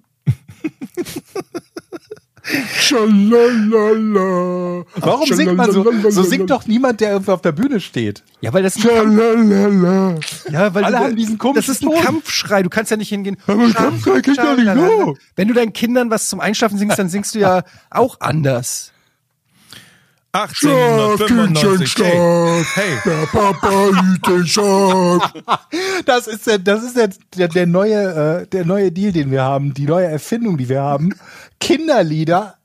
Schalalala. Warum singt man so? So singt doch niemand, der irgendwie auf der Bühne steht. Ja, weil das ein Kampf, Schalalala. ja, weil Alle haben diesen das komischen ist ein Ton. Kampfschrei. Du kannst ja nicht hingehen. Kampfschrei geht ja nicht so. Wenn du deinen Kindern was zum Einschlafen singst, dann singst du ja auch anders. 1895. Hey, hey. Der Papa hüte Schaf. [LAUGHS] Das ist der, das ist der, der, der neue, äh, der neue Deal, den wir haben, die neue Erfindung, die wir haben. Kinderlieder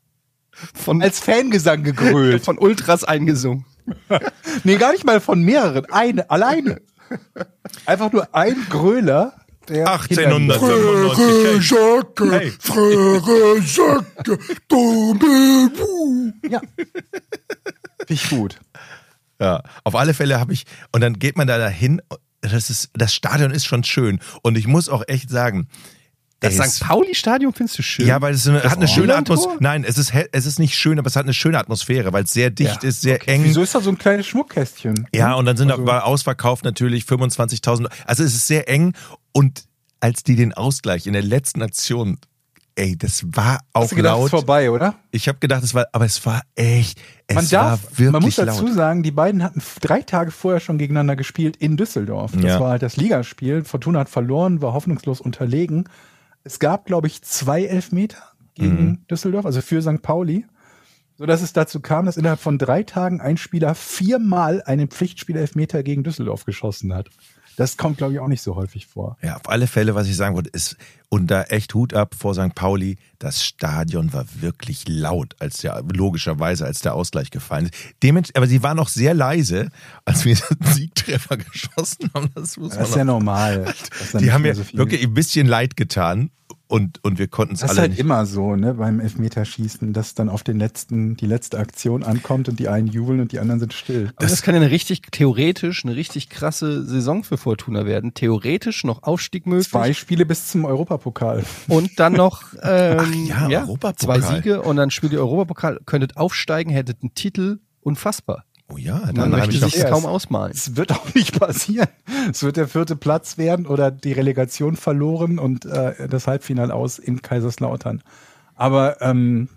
Von, als Fangesang gegrölt. von Ultras eingesungen. [LAUGHS] Nee, gar nicht mal von mehreren. Eine, alleine. [LAUGHS] Einfach nur ein Gröler. Der 1895. Jacques, Hey. Frère Jacques. Ja. Finde ich gut. Ja, auf alle Fälle habe ich, und dann geht man da dahin das ist, das Stadion ist schon schön. Und ich muss auch echt sagen, Das ey, St. Pauli-Stadion findest du schön? Ja, weil es eine, hat eine schöne? Atmosphäre. Nein, es ist, es ist nicht schön, aber es hat eine schöne Atmosphäre, weil es sehr dicht Ja, ist, sehr eng. Wieso ist da so ein kleines Schmuckkästchen? Ja, und dann sind Also- auch ausverkauft natürlich 25.000. Also es ist sehr eng und als die den Ausgleich in der letzten Aktion, ey, das war auch Hast du gedacht, laut. ist vorbei, oder? Ich habe gedacht, es war, aber es war echt, es Man darf, war wirklich man muss dazu laut. sagen, die beiden hatten drei Tage vorher schon gegeneinander gespielt in Düsseldorf. Das Ja. war halt das Ligaspiel. Fortuna hat verloren, war hoffnungslos unterlegen. Es gab, glaube ich, zwei Elfmeter gegen Mhm. Düsseldorf, also für St. Pauli. So dass es dazu kam, dass innerhalb von drei Tagen ein Spieler viermal einen Pflichtspiel-Elfmeter gegen Düsseldorf geschossen hat. Das kommt, glaube ich, auch nicht so häufig vor. Ja, auf alle Fälle, was ich sagen wollte, ist, und da echt Hut ab vor St. Pauli, das Stadion war wirklich laut, als der, logischerweise, als der Ausgleich gefallen ist. Dements aber sie war noch sehr leise, als wir den Siegtreffer [LAUGHS] geschossen haben. Das muss Das man ist ja normal. Die haben mir so wirklich ein bisschen leid getan und, und wir konnten es Das ist alle halt nicht. immer so, ne, beim Elfmeterschießen, dass dann auf den letzten, die letzte Aktion ankommt und die einen jubeln und die anderen sind still. Aber das kann ja eine richtig, theoretisch, eine richtig krasse Saison für Fortuna werden. Theoretisch noch Aufstieg möglich. Zwei Spiele bis zum Europapokal. Und dann noch [LAUGHS] ähm, ja, Europapokal. zwei Siege und dann spielt ihr Europapokal, könntet aufsteigen, hättet einen Titel, unfassbar. Oh ja, Man dann habe möchte sich das kaum ausmalen. Es wird auch nicht passieren. Es wird der vierte Platz werden oder die Relegation verloren und äh, das Halbfinale aus in Kaiserslautern. Aber ähm,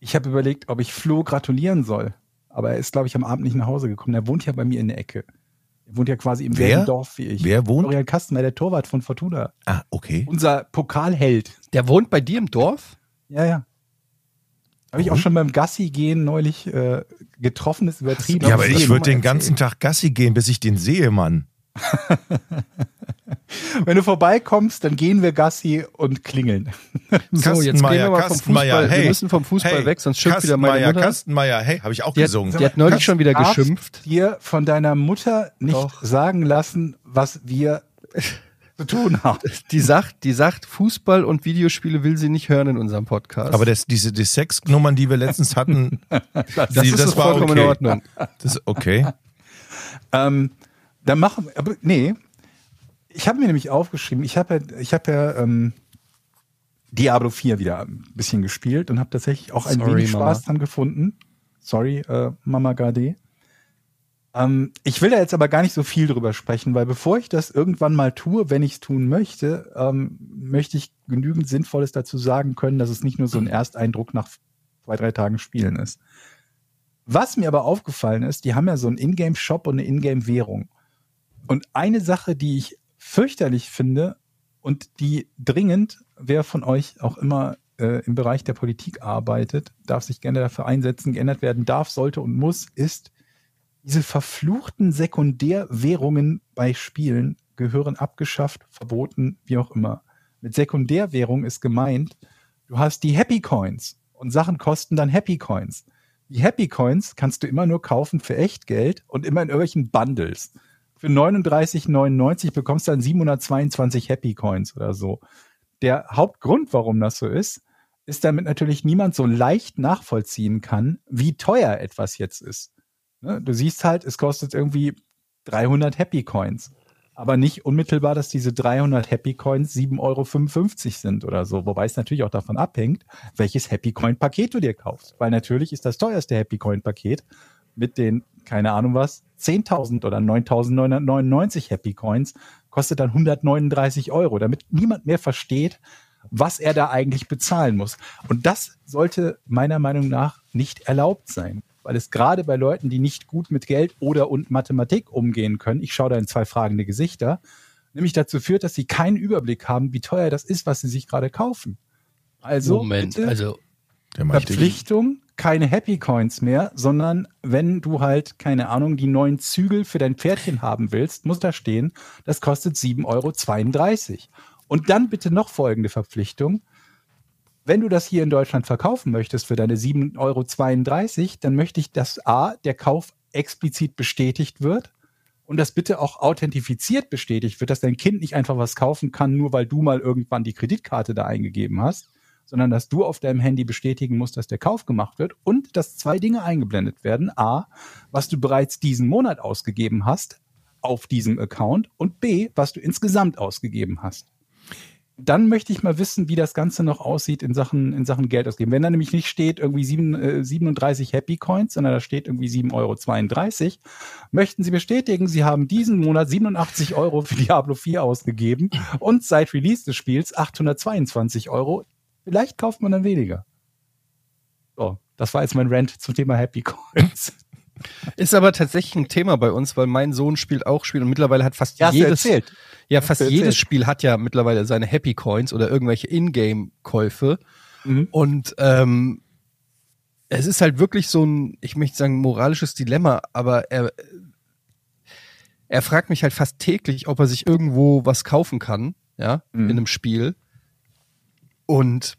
ich habe überlegt, ob ich Flo gratulieren soll. Aber er ist, glaube ich, am Abend nicht nach Hause gekommen. Er wohnt ja bei mir in der Ecke. Er wohnt ja quasi im selben Dorf wie ich. Wer wohnt? Florian Kastenmeier, der Torwart von Fortuna. Ah, okay. Unser Pokalheld. Der wohnt bei dir im Dorf? Ja, ja. Habe ich auch schon beim Gassi gehen neulich äh, getroffen, ist übertrieben. Ja, aber ich würde würde den ganzen Tag Gassi gehen, bis ich den sehe, Mann. [LAUGHS] Wenn du vorbeikommst, dann gehen wir Gassi und klingeln. [LAUGHS] So, jetzt gehen wir mal vom Fußball. Wir müssen vom Fußball hey, weg, sonst schimpft wieder meine Mutter. Kastenmeier, hey, habe ich auch Die hat, gesungen. die hat neulich schon wieder geschimpft. dir von deiner Mutter nicht Doch. sagen lassen, was wir zu tun haben. [LAUGHS] Die sagt, die sagt, Fußball und Videospiele will sie nicht hören in unserem Podcast. aber das, diese die Sexnummern, die wir letztens hatten, das die, ist das war vollkommen okay. in Ordnung. Das ist okay. Ähm, dann machen wir, aber nee, ich habe mir nämlich aufgeschrieben, ich habe ja, ich habe ja ähm, Diablo 4 wieder ein bisschen gespielt und habe tatsächlich auch ein Sorry, wenig Mama. Spaß dran gefunden. Sorry, äh, Mama Gade. Ähm, ich will da jetzt aber gar nicht so viel drüber sprechen, weil bevor ich das irgendwann mal tue, wenn ich es tun möchte, ähm, möchte ich genügend Sinnvolles dazu sagen können, dass es nicht nur so ein Ersteindruck nach zwei, drei Tagen Spielen ist. Was mir aber aufgefallen ist, die haben ja so einen Ingame-Shop und eine Ingame-Währung. Und eine Sache, die ich fürchterlich finde und die dringend, wer von euch auch immer äh, im Bereich der Politik arbeitet, darf sich gerne dafür einsetzen, geändert werden darf, sollte und muss, ist, diese verfluchten Sekundärwährungen bei Spielen gehören abgeschafft, verboten, wie auch immer. Mit Sekundärwährung ist gemeint, du hast die Happy Coins und Sachen kosten dann Happy Coins. Die Happy Coins kannst du immer nur kaufen für Echtgeld und immer in irgendwelchen Bundles. Für 39,99 bekommst du dann 722 Happy Coins oder so. Der Hauptgrund, warum das so ist, ist damit natürlich niemand so leicht nachvollziehen kann, wie teuer etwas jetzt ist. Ne? Du siehst halt, es kostet irgendwie 300 Happy Coins. Aber nicht unmittelbar, dass diese 300 Happy Coins 7,55 Euro sind oder so. Wobei es natürlich auch davon abhängt, welches Happy Coin Paket du dir kaufst. Weil natürlich ist das teuerste Happy Coin Paket mit den, keine Ahnung was, 10.000 oder 9.999 Happy Coins kostet dann 139 Euro, damit niemand mehr versteht, was er da eigentlich bezahlen muss. Und das sollte meiner Meinung nach nicht erlaubt sein, weil es gerade bei Leuten, die nicht gut mit Geld oder und Mathematik umgehen können, ich schaue da in zwei fragende Gesichter, nämlich dazu führt, dass sie keinen Überblick haben, wie teuer das ist, was sie sich gerade kaufen. Also Moment, bitte also Verpflichtung, keine Happy Coins mehr, sondern wenn du halt, keine Ahnung, die neuen Zügel für dein Pferdchen haben willst, muss da stehen, das kostet 7,32 Euro. Und dann bitte noch folgende Verpflichtung. Wenn du das hier in Deutschland verkaufen möchtest für deine 7,32 Euro, dann möchte ich, dass A, der Kauf explizit bestätigt wird und das bitte auch authentifiziert bestätigt wird, dass dein Kind nicht einfach was kaufen kann, nur weil du mal irgendwann die Kreditkarte da eingegeben hast, sondern dass du auf deinem Handy bestätigen musst, dass der Kauf gemacht wird und dass zwei Dinge eingeblendet werden. A, was du bereits diesen Monat ausgegeben hast, auf diesem Account und B, was du insgesamt ausgegeben hast. Dann möchte ich mal wissen, wie das Ganze noch aussieht in Sachen, in Sachen Geld ausgeben. Wenn da nämlich nicht steht irgendwie sieben, äh, 37 Happy Coins, sondern da steht irgendwie 7,32 Euro, möchten Sie bestätigen, Sie haben diesen Monat 87 Euro für Diablo 4 ausgegeben und seit Release des Spiels 822 Euro. Vielleicht kauft man dann weniger. So, das war jetzt mein Rant zum Thema Happy Coins. [LAUGHS] Ist aber tatsächlich ein Thema bei uns, weil mein Sohn spielt auch Spiel und mittlerweile hat fast Ja, jedes, erzählt. ja, fast jedes Spiel hat ja mittlerweile seine Happy Coins oder irgendwelche Ingame-Käufe. Mhm. Und ähm, es ist halt wirklich so ein, ich möchte sagen, moralisches Dilemma, aber er, er fragt mich halt fast täglich, ob er sich irgendwo was kaufen kann, ja, Mhm. in einem Spiel. Und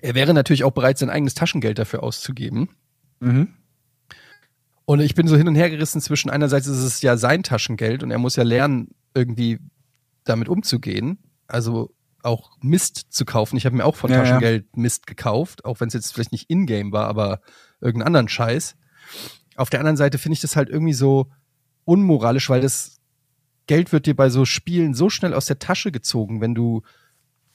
er wäre natürlich auch bereit, sein eigenes Taschengeld dafür auszugeben. Mhm. Und ich bin so hin und her gerissen zwischen einerseits ist es ja sein Taschengeld und er muss ja lernen, irgendwie damit umzugehen. Also auch Mist zu kaufen. Ich habe mir auch von Ja, ja. Taschengeld Mist gekauft, auch wenn es jetzt vielleicht nicht in-game war, aber irgendeinen anderen Scheiß. Auf der anderen Seite finde ich das halt irgendwie so unmoralisch, weil das Geld wird dir bei so Spielen so schnell aus der Tasche gezogen, wenn du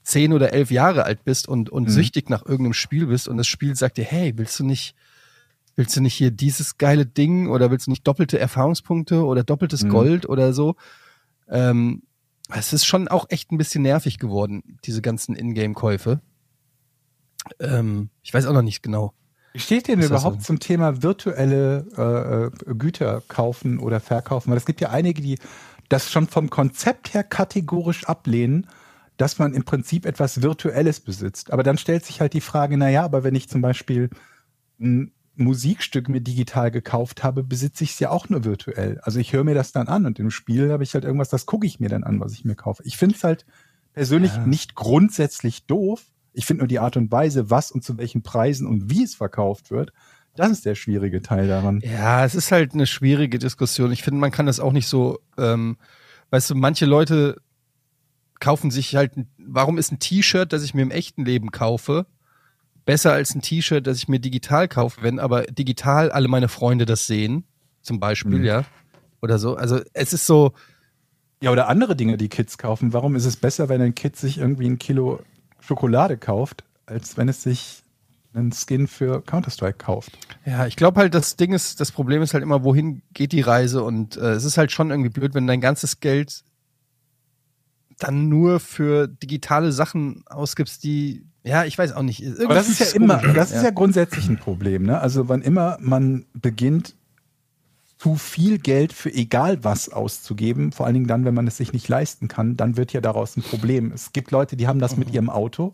zehn oder elf Jahre alt bist und, und Mhm. süchtig nach irgendeinem Spiel bist und das Spiel sagt dir, hey, willst du nicht, willst du nicht hier dieses geile Ding oder willst du nicht doppelte Erfahrungspunkte oder doppeltes Mhm. Gold oder so? Ähm, es ist schon auch echt ein bisschen nervig geworden, diese ganzen Ingame-Käufe. Ähm, ich weiß auch noch nicht genau. Wie steht denn überhaupt so? zum Thema virtuelle äh, äh, Güter kaufen oder verkaufen? Weil es gibt ja einige, die das schon vom Konzept her kategorisch ablehnen, dass man im Prinzip etwas Virtuelles besitzt. Aber dann stellt sich halt die Frage, na ja, aber wenn ich zum Beispiel ein Musikstück mir digital gekauft habe, besitze ich es ja auch nur virtuell. Also ich höre mir das dann an und im Spiel habe ich halt irgendwas, das gucke ich mir dann an, was ich mir kaufe. Ich finde es halt persönlich Ja. nicht grundsätzlich doof. Ich finde nur die Art und Weise, was und zu welchen Preisen und wie es verkauft wird, das ist der schwierige Teil daran. Ja, es ist halt eine schwierige Diskussion. Ich finde, man kann das auch nicht so, ähm, weißt du, manche Leute kaufen sich halt, warum ist ein T-Shirt, das ich mir im echten Leben kaufe, besser als ein T-Shirt, das ich mir digital kaufe, wenn aber digital alle meine Freunde das sehen, zum Beispiel, Mhm. ja, oder so. Also es ist so, Ja, oder andere Dinge, die Kids kaufen. Warum ist es besser, wenn ein Kind sich irgendwie ein Kilo Schokolade kauft, als wenn es sich einen Skin für Counter-Strike kauft? Ja, ich glaube halt, das Ding ist, das Problem ist halt immer, wohin geht die Reise und äh, es ist halt schon irgendwie blöd, wenn dein ganzes Geld dann nur für digitale Sachen ausgibst, die, ja, ich weiß auch nicht. Aber das ist ja immer, das ist ja grundsätzlich ein Problem. Ne? Also wann immer man beginnt, zu viel Geld für egal was auszugeben, vor allen Dingen dann, wenn man es sich nicht leisten kann, dann wird ja daraus ein Problem. Es gibt Leute, die haben das mit ihrem Auto,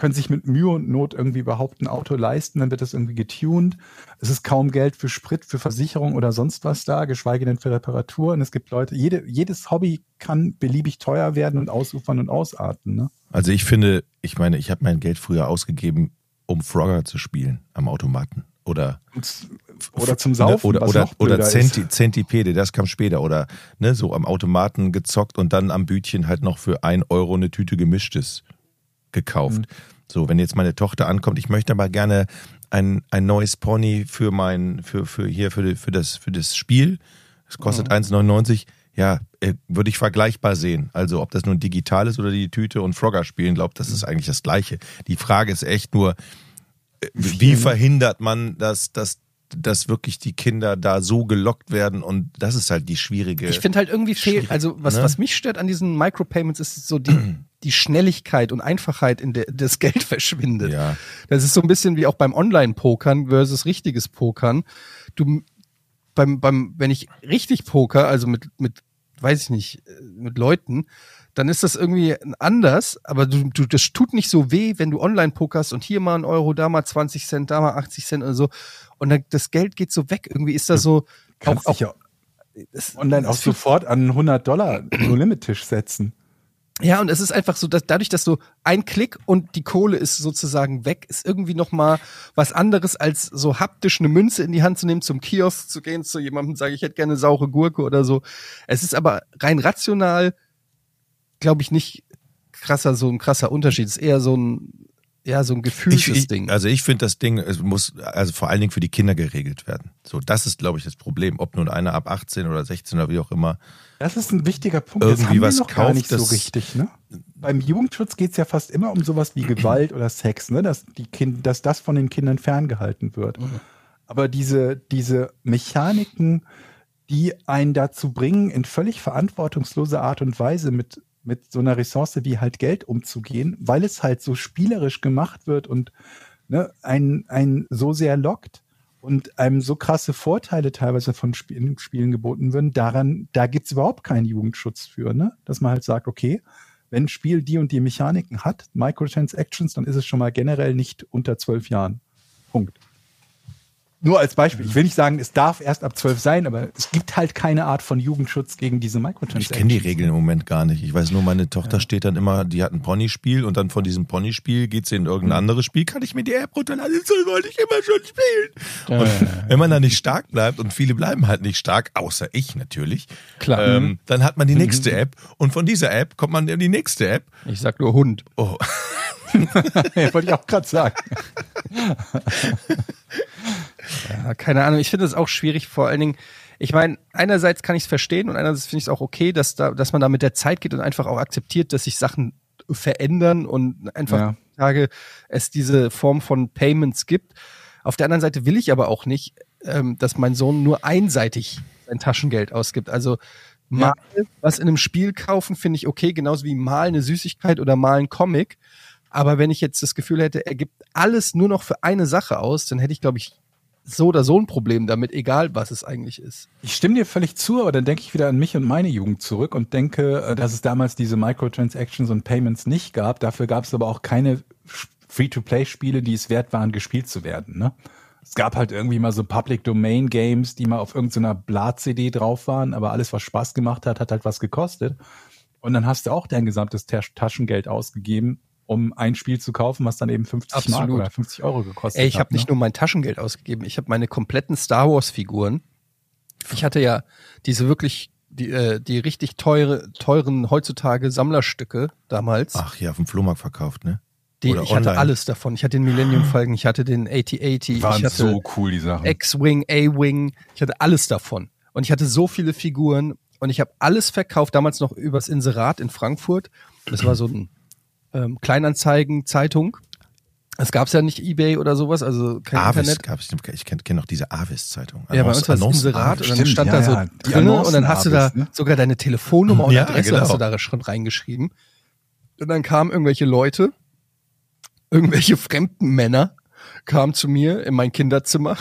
können sich mit Mühe und Not irgendwie überhaupt ein Auto leisten, dann wird das irgendwie getuned. Es ist kaum Geld für Sprit, für Versicherung oder sonst was da, geschweige denn für Reparatur. Und es gibt Leute, jede, jedes Hobby kann beliebig teuer werden und ausufern und ausarten. Ne? Also ich finde, ich meine, ich habe mein Geld früher ausgegeben, um Frogger zu spielen am Automaten. Oder Oder zum Saufen, oder, oder, oder. Centi, Centipede, das kam später. Oder ne, so am Automaten gezockt und dann am Bütchen halt noch für ein Euro eine Tüte gemischtes gekauft. Mhm. So, wenn jetzt meine Tochter ankommt, ich möchte aber gerne ein, ein neues Pony für mein, für, für hier, für, für das, für das Spiel. Es kostet Mhm. 1,99. Ja, äh, würde ich vergleichbar sehen. Also, ob das nun digital ist oder die Tüte und Frogger spielen, glaube das ist eigentlich das Gleiche. Die Frage ist echt nur, äh, wie verhindert man, dass, dass, dass wirklich die Kinder da so gelockt werden und das ist halt die schwierige. Ich finde halt irgendwie fehlt, also was, ne? was mich stört an diesen Micropayments ist so die, [CLEARS THROAT] die Schnelligkeit und Einfachheit, in der das [LAUGHS] Geld verschwindet. Ja. Das ist so ein bisschen wie auch beim Online-Pokern versus richtiges Pokern. Du, beim, beim, wenn ich richtig poker, also mit, mit, weiß ich nicht, äh, mit Leuten, dann ist das irgendwie anders, aber du, du, das tut nicht so weh, wenn du online pokerst und hier mal ein Euro, da mal 20 Cent, da mal 80 Cent oder so. Und dann, das Geld geht so weg. Irgendwie ist das so, Kannst auch, dich ja das, online auch sofort an 100 Dollar No-Limit-Tisch setzen. Ja, und es ist einfach so, dass dadurch, dass so ein Klick und die Kohle ist sozusagen weg, ist irgendwie noch mal was anderes als so haptisch eine Münze in die Hand zu nehmen, zum Kiosk zu gehen, zu jemandem sagen, ich hätte gerne eine saure Gurke oder so. Es ist aber rein rational, glaube ich, nicht krasser, so ein krasser Unterschied. Es ist eher so ein, ja, so ein gefühltes Ding. also ich finde das Ding, es muss also vor allen Dingen für die Kinder geregelt werden. So, das ist, glaube ich, das Problem. Ob nun einer ab 18 oder 16 oder wie auch immer. Das ist ein wichtiger Punkt. Irgendwie das haben was wir noch gar kauft, nicht so richtig. Ne? Beim Jugendschutz geht es ja fast immer um sowas wie Gewalt oder Sex, ne? dass, die kind, dass das von den Kindern ferngehalten wird. Aber diese, diese Mechaniken, die einen dazu bringen, in völlig verantwortungsloser Art und Weise mit, mit so einer Ressource wie halt Geld umzugehen, weil es halt so spielerisch gemacht wird und ne, einen, einen so sehr lockt und einem so krasse Vorteile teilweise von Spielen, Spielen geboten werden, daran, da gibt's überhaupt keinen Jugendschutz für, ne? Dass man halt sagt, okay, wenn ein Spiel die und die Mechaniken hat, Microtransactions, dann ist es schon mal generell nicht unter zwölf Jahren. Punkt. Nur als Beispiel. Ich will nicht sagen, es darf erst ab zwölf sein, aber es gibt halt keine Art von Jugendschutz gegen diese Ich Microtransactions. kenne die Regeln im Moment gar nicht. Ich weiß nur, meine Tochter steht dann immer, die hat ein Ponyspiel und dann von diesem Ponyspiel geht sie in irgendein anderes Spiel. Kann ich mir die App runterladen? Das wollte ich immer schon spielen. Und wenn man da nicht stark bleibt und viele bleiben halt nicht stark, außer ich natürlich, Klar. ähm, dann hat man die nächste App und von dieser App kommt man in die nächste App. Ich sag nur Hund. Oh, [LAUGHS] ja, wollte ich auch gerade sagen. [LAUGHS] Ja, keine Ahnung. Ich finde es auch schwierig, vor allen Dingen. Ich meine, einerseits kann ich es verstehen und einerseits finde ich es auch okay, dass da, dass man da mit der Zeit geht und einfach auch akzeptiert, dass sich Sachen verändern und einfach Ja. Tage es diese Form von Payments gibt. Auf der anderen Seite will ich aber auch nicht, ähm, dass mein Sohn nur einseitig sein Taschengeld ausgibt. Also mal was in einem Spiel kaufen, finde ich okay, genauso wie mal eine Süßigkeit oder mal ein Comic. Aber wenn ich jetzt das Gefühl hätte, er gibt alles nur noch für eine Sache aus, dann hätte ich, glaube ich, so oder so ein Problem damit, egal was es eigentlich ist. Ich stimme dir völlig zu, aber dann denke ich wieder an mich und meine Jugend zurück und denke, äh, dass es damals diese Microtransactions und Payments nicht gab. Dafür gab es aber auch keine Free-to-Play-Spiele, die es wert waren, gespielt zu werden. Ne? Es gab halt irgendwie mal so Public-Domain-Games, die mal auf irgendeiner Blat-CD drauf waren, aber alles, was Spaß gemacht hat, hat halt was gekostet. Und dann hast du auch dein gesamtes Tas- Taschengeld ausgegeben, um ein Spiel zu kaufen, was dann eben 50 Mark Absolut. oder 50 Euro gekostet Ey, ich hat. habe nicht ne? nur mein Taschengeld ausgegeben, ich habe meine kompletten Star Wars Figuren. Ich hatte ja diese wirklich die, äh, die richtig teure, teuren heutzutage Sammlerstücke damals. ach ja, auf dem Flohmarkt verkauft, ne? die, oder ich hatte alles davon. Ich hatte den Millennium Falcon, ich hatte den AT-80, ich waren hatte so cool, die Sachen. X-Wing, A-Wing, ich hatte alles davon. Und ich hatte so viele Figuren und ich habe alles verkauft, damals noch übers Inserat in Frankfurt. Das war so ein ähm, Kleinanzeigen-Zeitung. Es gab's ja nicht Ebay oder sowas, also kein Avis Internet. gab es, ich kenne kenn noch diese Avis-Zeitung. Ja, bei uns war es Inserat und dann stand ja, da so ja, drin und dann hast du da ne? sogar deine Telefonnummer und Ja, Adresse genau. hast du da schon reingeschrieben. Und dann kamen irgendwelche Leute, irgendwelche fremden Männer kamen zu mir in mein Kinderzimmer.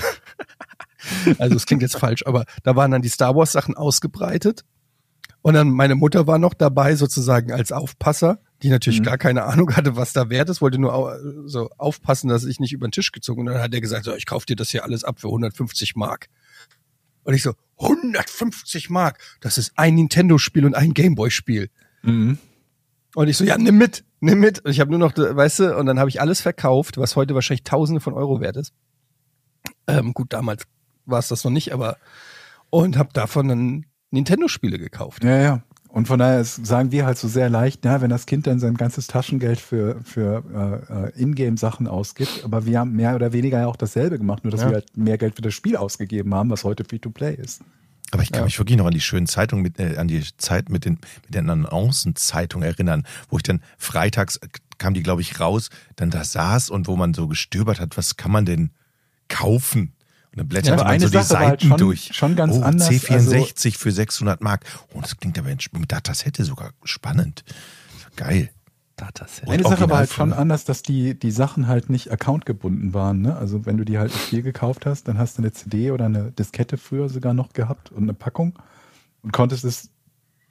[LAUGHS] also es klingt jetzt falsch, aber da waren dann die Star Wars Sachen ausgebreitet. Und dann meine Mutter war noch dabei, sozusagen als Aufpasser, die natürlich Mhm. gar keine Ahnung hatte, was da wert ist, wollte nur so aufpassen, dass ich nicht über den Tisch gezogen. Und dann hat er gesagt, so, ich kauf dir das hier alles ab für 150 Mark. Und ich so, 150 Mark? Das ist ein Nintendo-Spiel und ein Gameboy-Spiel. Mhm. Und ich so, ja, nimm mit, nimm mit. Und ich habe nur noch, weißt du, und dann habe ich alles verkauft, was heute wahrscheinlich Tausende von Euro wert ist. Ähm, gut, damals war es das noch nicht, aber und habe davon dann Nintendo-Spiele gekauft. Ja, ja. Und von daher sagen wir halt so sehr leicht, ja, wenn das Kind dann sein ganzes Taschengeld für, für äh, äh, Ingame-Sachen ausgibt, aber wir haben mehr oder weniger ja auch dasselbe gemacht, nur dass Ja. wir halt mehr Geld für das Spiel ausgegeben haben, was heute Free-to-Play ist. Aber ich kann Ja. mich wirklich noch an die schönen Zeitungen, mit, äh, an die Zeit mit den, mit den Annoncen-Zeitungen erinnern, wo ich dann freitags äh, kam die, glaube ich, raus, dann da saß und wo man so gestöbert hat, was kann man denn kaufen? Dann blätterte aber man eine so die Sache war halt Seiten schon- durch. schon ganz oh, anders, C64 für 600 Mark. Oh, das klingt aber mit Datasette sogar spannend. Geil. Dataset. Und Eine Sache war halt schon anders, dass die, die Sachen halt nicht accountgebunden waren. Ne? Also wenn du die halt ein Spiel gekauft hast, dann hast du eine CD oder eine Diskette früher sogar noch gehabt und eine Packung und konntest es,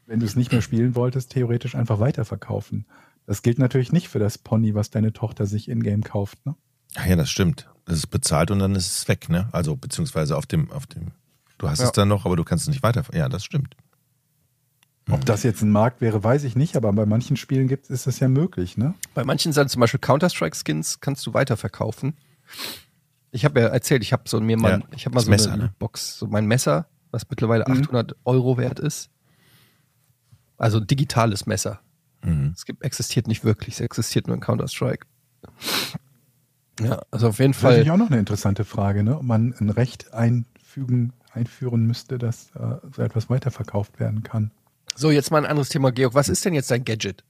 wenn du es nicht mehr spielen wolltest, theoretisch einfach weiterverkaufen. Das gilt natürlich nicht für das Pony, was deine Tochter sich in-game kauft. Ne? Ach ja, das stimmt. Das ist bezahlt und dann ist es weg, ne? Also beziehungsweise auf dem, auf dem. Du hast Ja. es dann noch, aber du kannst es nicht weiter. Ja, das stimmt. Ob das jetzt ein Markt wäre, weiß ich nicht, aber bei manchen Spielen gibt ist das ja möglich. Ne? Bei manchen sind zum Beispiel Counter-Strike-Skins kannst du weiterverkaufen. Ich habe ja erzählt, ich habe so mir mal, Ja, ich habe mal so Messer, eine ne? Box, so mein Messer, was mittlerweile Mhm. 800 Euro wert ist. Also ein digitales Messer. Mhm. Es gibt, existiert nicht wirklich, es existiert nur in Counter-Strike. Ja, also auf jeden Das ist natürlich Fall. auch noch eine interessante Frage, ne? ob man ein Recht einfügen, einführen müsste, dass äh, so etwas weiterverkauft werden kann. So, jetzt mal ein anderes Thema, Georg. Was ist denn jetzt dein Gadget?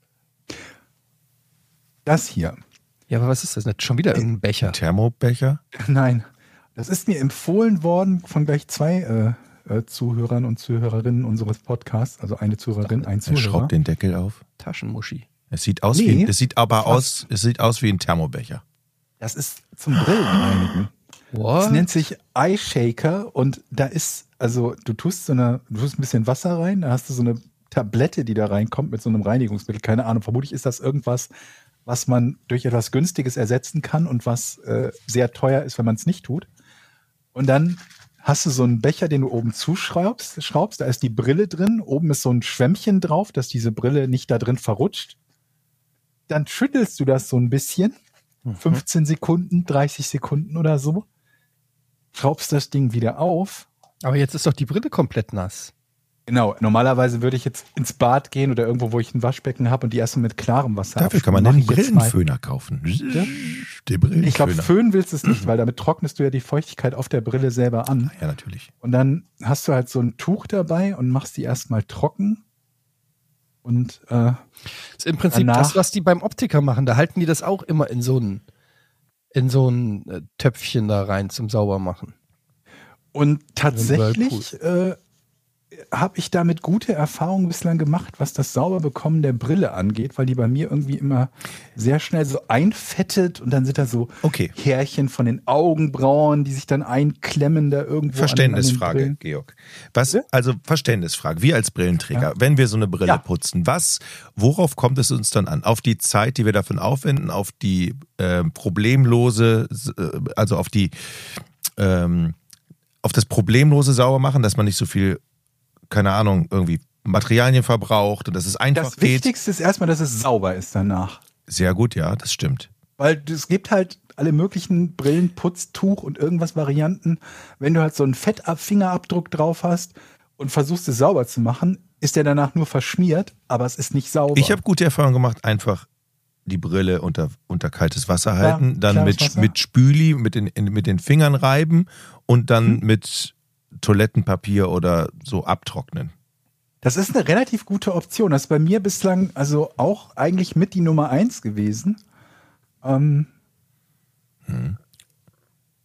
Das hier. Ja, aber was ist das? Schon wieder irgendein Becher. Thermobecher? [LAUGHS] Nein, das ist mir empfohlen worden von gleich zwei äh, äh, Zuhörern und Zuhörerinnen unseres Podcasts. Also eine Zuhörerin, ein Er Zuhörer. schraubt den Deckel auf. Taschenmuschi. Es sieht aus Nee, wie, es sieht aber aus, es sieht aus wie ein Thermobecher. Das ist zum Brillenreinigen. Das What? nennt sich Eye Shaker und da ist, also du tust so eine, du tust ein bisschen Wasser rein, da hast du so eine Tablette, die da reinkommt mit so einem Reinigungsmittel. Keine Ahnung, vermutlich ist das irgendwas, was man durch etwas Günstiges ersetzen kann und was äh, sehr teuer ist, wenn man es nicht tut. Und dann hast du so einen Becher, den du oben zuschraubst, schraubst, da ist die Brille drin, oben ist so ein Schwämmchen drauf, dass diese Brille nicht da drin verrutscht. Dann schüttelst du das so ein bisschen, 15 Sekunden, 30 Sekunden oder so, schraubst das Ding wieder auf. Aber jetzt ist doch die Brille komplett nass. Genau, normalerweise würde ich jetzt ins Bad gehen oder irgendwo, wo ich ein Waschbecken habe und die erstmal mit klarem Wasser Dafür kann man einen ich. Brillenföhner kaufen. Der Ich Brillenföhner. glaube, föhnen willst du es nicht, weil damit trocknest du ja die Feuchtigkeit auf der Brille selber an. ja, natürlich. Und dann hast du halt so ein Tuch dabei und machst die erstmal trocken. Und äh, Das ist im Prinzip das, was die beim Optiker machen. Da halten die das auch immer in so ein, in so ein äh, Töpfchen da rein zum Saubermachen. Und tatsächlich äh, habe ich damit gute Erfahrungen bislang gemacht, was das Sauberbekommen der Brille angeht, weil die bei mir irgendwie immer sehr schnell so einfettet und dann sind da so Okay. Härchen von den Augenbrauen, die sich dann einklemmen da irgendwo. an- an Verständnisfrage, Brillen. Georg. Was, also Verständnisfrage. Wir als Brillenträger, wenn wir so eine Brille Ja. putzen, was, worauf kommt es uns dann an? Auf die Zeit, die wir davon aufwenden, auf die äh, problemlose, also auf die, ähm, auf das problemlose Saubermachen, dass man nicht so viel, keine Ahnung, irgendwie Materialien verbraucht und dass es einfach Das geht. Wichtigste ist erstmal, dass es sauber ist danach. Sehr gut, ja, das stimmt. Weil es gibt halt alle möglichen Brillen, Putztuch und irgendwas Varianten. Wenn du halt so einen Fettfingerabdruck drauf hast und versuchst es sauber zu machen, ist der danach nur verschmiert, aber es ist nicht sauber. Ich habe gute Erfahrungen gemacht, einfach die Brille unter, unter kaltes Wasser halten, dann klares mit, Wasser. mit Spüli, mit den, mit den Fingern reiben und dann Hm. mit Toilettenpapier oder so abtrocknen. Das ist eine relativ gute Option. Das ist bei mir bislang also auch eigentlich mit die Nummer eins gewesen. Ähm,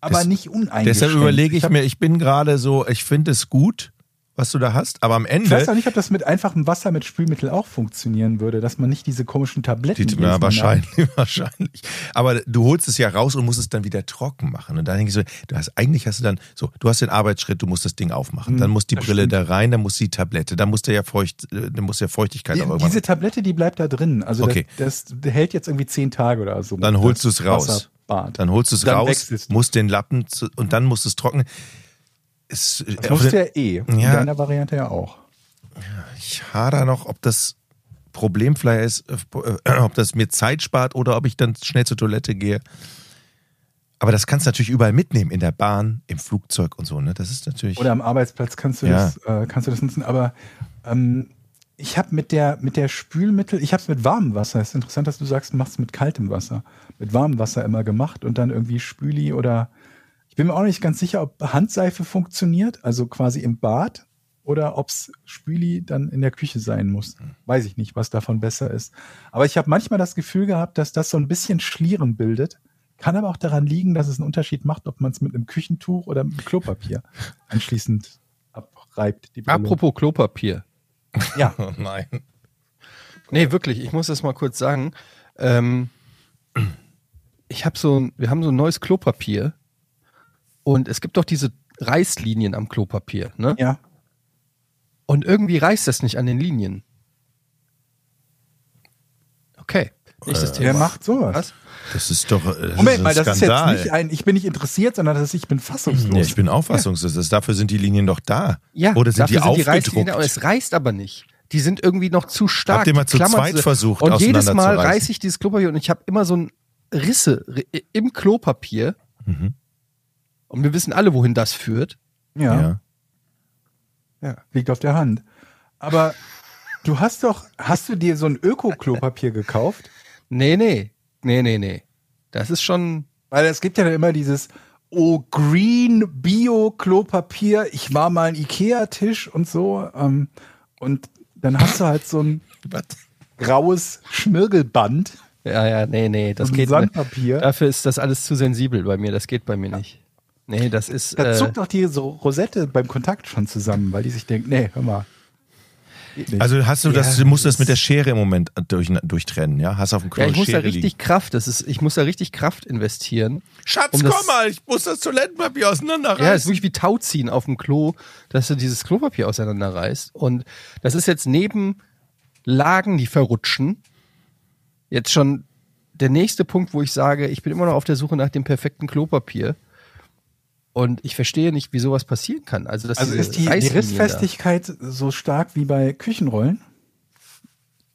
Aber Des- nicht uneingeschränkt. Deshalb überlege ich, hab- mir, ich bin gerade so, ich finde es gut, was du da hast, aber am Ich weiß Ende, auch nicht, ob das mit einfachem Wasser mit Spülmittel auch funktionieren würde, dass man nicht diese komischen Tabletten. die, jedes ja, Mal wahrscheinlich, [LAUGHS] wahrscheinlich. Aber du holst es ja raus und musst es dann wieder trocken machen. Und dann denke ich so, du hast, eigentlich hast du dann, so, du hast den Arbeitsschritt, du musst das Ding aufmachen. Hm, dann muss die Brille stimmt. da rein, dann muss die Tablette, dann muss der ja feucht, äh, dann muss ja Feuchtigkeit auch Die, irgendwann. diese Tablette, die bleibt da drin. Also Okay. das, das hält jetzt irgendwie zehn Tage oder so. Dann holst du es raus. Wasserbad. Dann holst du es raus, musst den Lappen zu, und dann musst du es trocknen. Es, Das musst ja eh. In Ja. deiner Variante ja auch. ich hader noch, ob das Problem vielleicht ist, äh, ob das mir Zeit spart oder ob ich dann schnell zur Toilette gehe. Aber das kannst du natürlich überall mitnehmen, in der Bahn, im Flugzeug und so. Ne? Das ist natürlich. Oder am Arbeitsplatz kannst du, Ja. das, äh, kannst du das nutzen. Aber ähm, ich habe mit der, mit der Spülmittel, ich habe es mit warmem Wasser. Es ist interessant, dass du sagst, du machst es mit kaltem Wasser. Mit warmem Wasser immer gemacht und dann irgendwie Spüli oder ich bin mir auch nicht ganz sicher, ob Handseife funktioniert, also quasi im Bad, oder ob es Spüli dann in der Küche sein muss. Weiß ich nicht, was davon besser ist. Aber ich habe manchmal das Gefühl gehabt, dass das so ein bisschen Schlieren bildet. Kann aber auch daran liegen, dass es einen Unterschied macht, ob man es mit einem Küchentuch oder mit Klopapier [LAUGHS] anschließend abreibt. Apropos Klopapier. Ja, [LAUGHS] oh nein. Nee, wirklich, ich muss das mal kurz sagen. Ähm, ich habe so, wir haben so ein neues Klopapier und es gibt doch diese Reißlinien am Klopapier, ne? ja. Und irgendwie reißt das nicht an den Linien. Okay, nächstes Thema. Wer macht sowas? Was? Das ist doch. äh, Das Moment ist mal, das ist Skandal. jetzt nicht ein, ich bin nicht interessiert, sondern das ist, ich bin fassungslos. Ja, ich bin auch fassungslos. Das- Dafür sind die Linien doch da. Ja, Oder sind dafür die sind die Reißlinien da und aufgedruckt? es reißt aber nicht. Die sind irgendwie noch zu stark. Habt ihr mal die zu zweit so- versucht, Und jedes Mal reiße ich dieses Klopapier und ich habe immer so ein Risse ri- im Klopapier. Mhm. Und wir wissen alle, wohin das führt. ja, ja. ja, liegt auf der Hand. Aber du hast doch, hast du dir so ein Öko-Klopapier gekauft? Nee, nee. Nee, nee, nee. Das ist schon. Weil es gibt ja dann immer dieses Oh, Green Bio Klopapier. Ich war mal ein Ikea-Tisch und so. Ähm, und dann hast du halt so ein [LAUGHS] graues Schmirgelband. Ja, ja, nee, nee, das geht Sandpapier. Dafür ist das alles zu sensibel bei mir. Das geht bei mir nicht. Nee, das ist. Da Äh, zuckt doch die so Rosette beim Kontakt schon zusammen, weil die sich denkt, nee, hör mal. Nicht. Also hast du das, Ja, du musst das das- mit der Schere im Moment durch, durchtrennen, ja? Hast auf dem Klo ja, ich muss da Schere richtig liegen. Kraft. Das ist, ich muss da richtig Kraft investieren. Schatz, um das- komm mal, ich muss das Toilettenpapier auseinanderreißen. Ja, es ist wirklich wie Tauziehen auf dem Klo, dass du dieses Klopapier auseinanderreißt. Und das ist jetzt neben Lagen, die verrutschen, jetzt schon der nächste Punkt, wo ich sage, ich bin immer noch auf der Suche nach dem perfekten Klopapier. Und ich verstehe nicht, wie sowas passieren kann. Also, dass Also ist die, die Rissfestigkeit so stark wie bei Küchenrollen?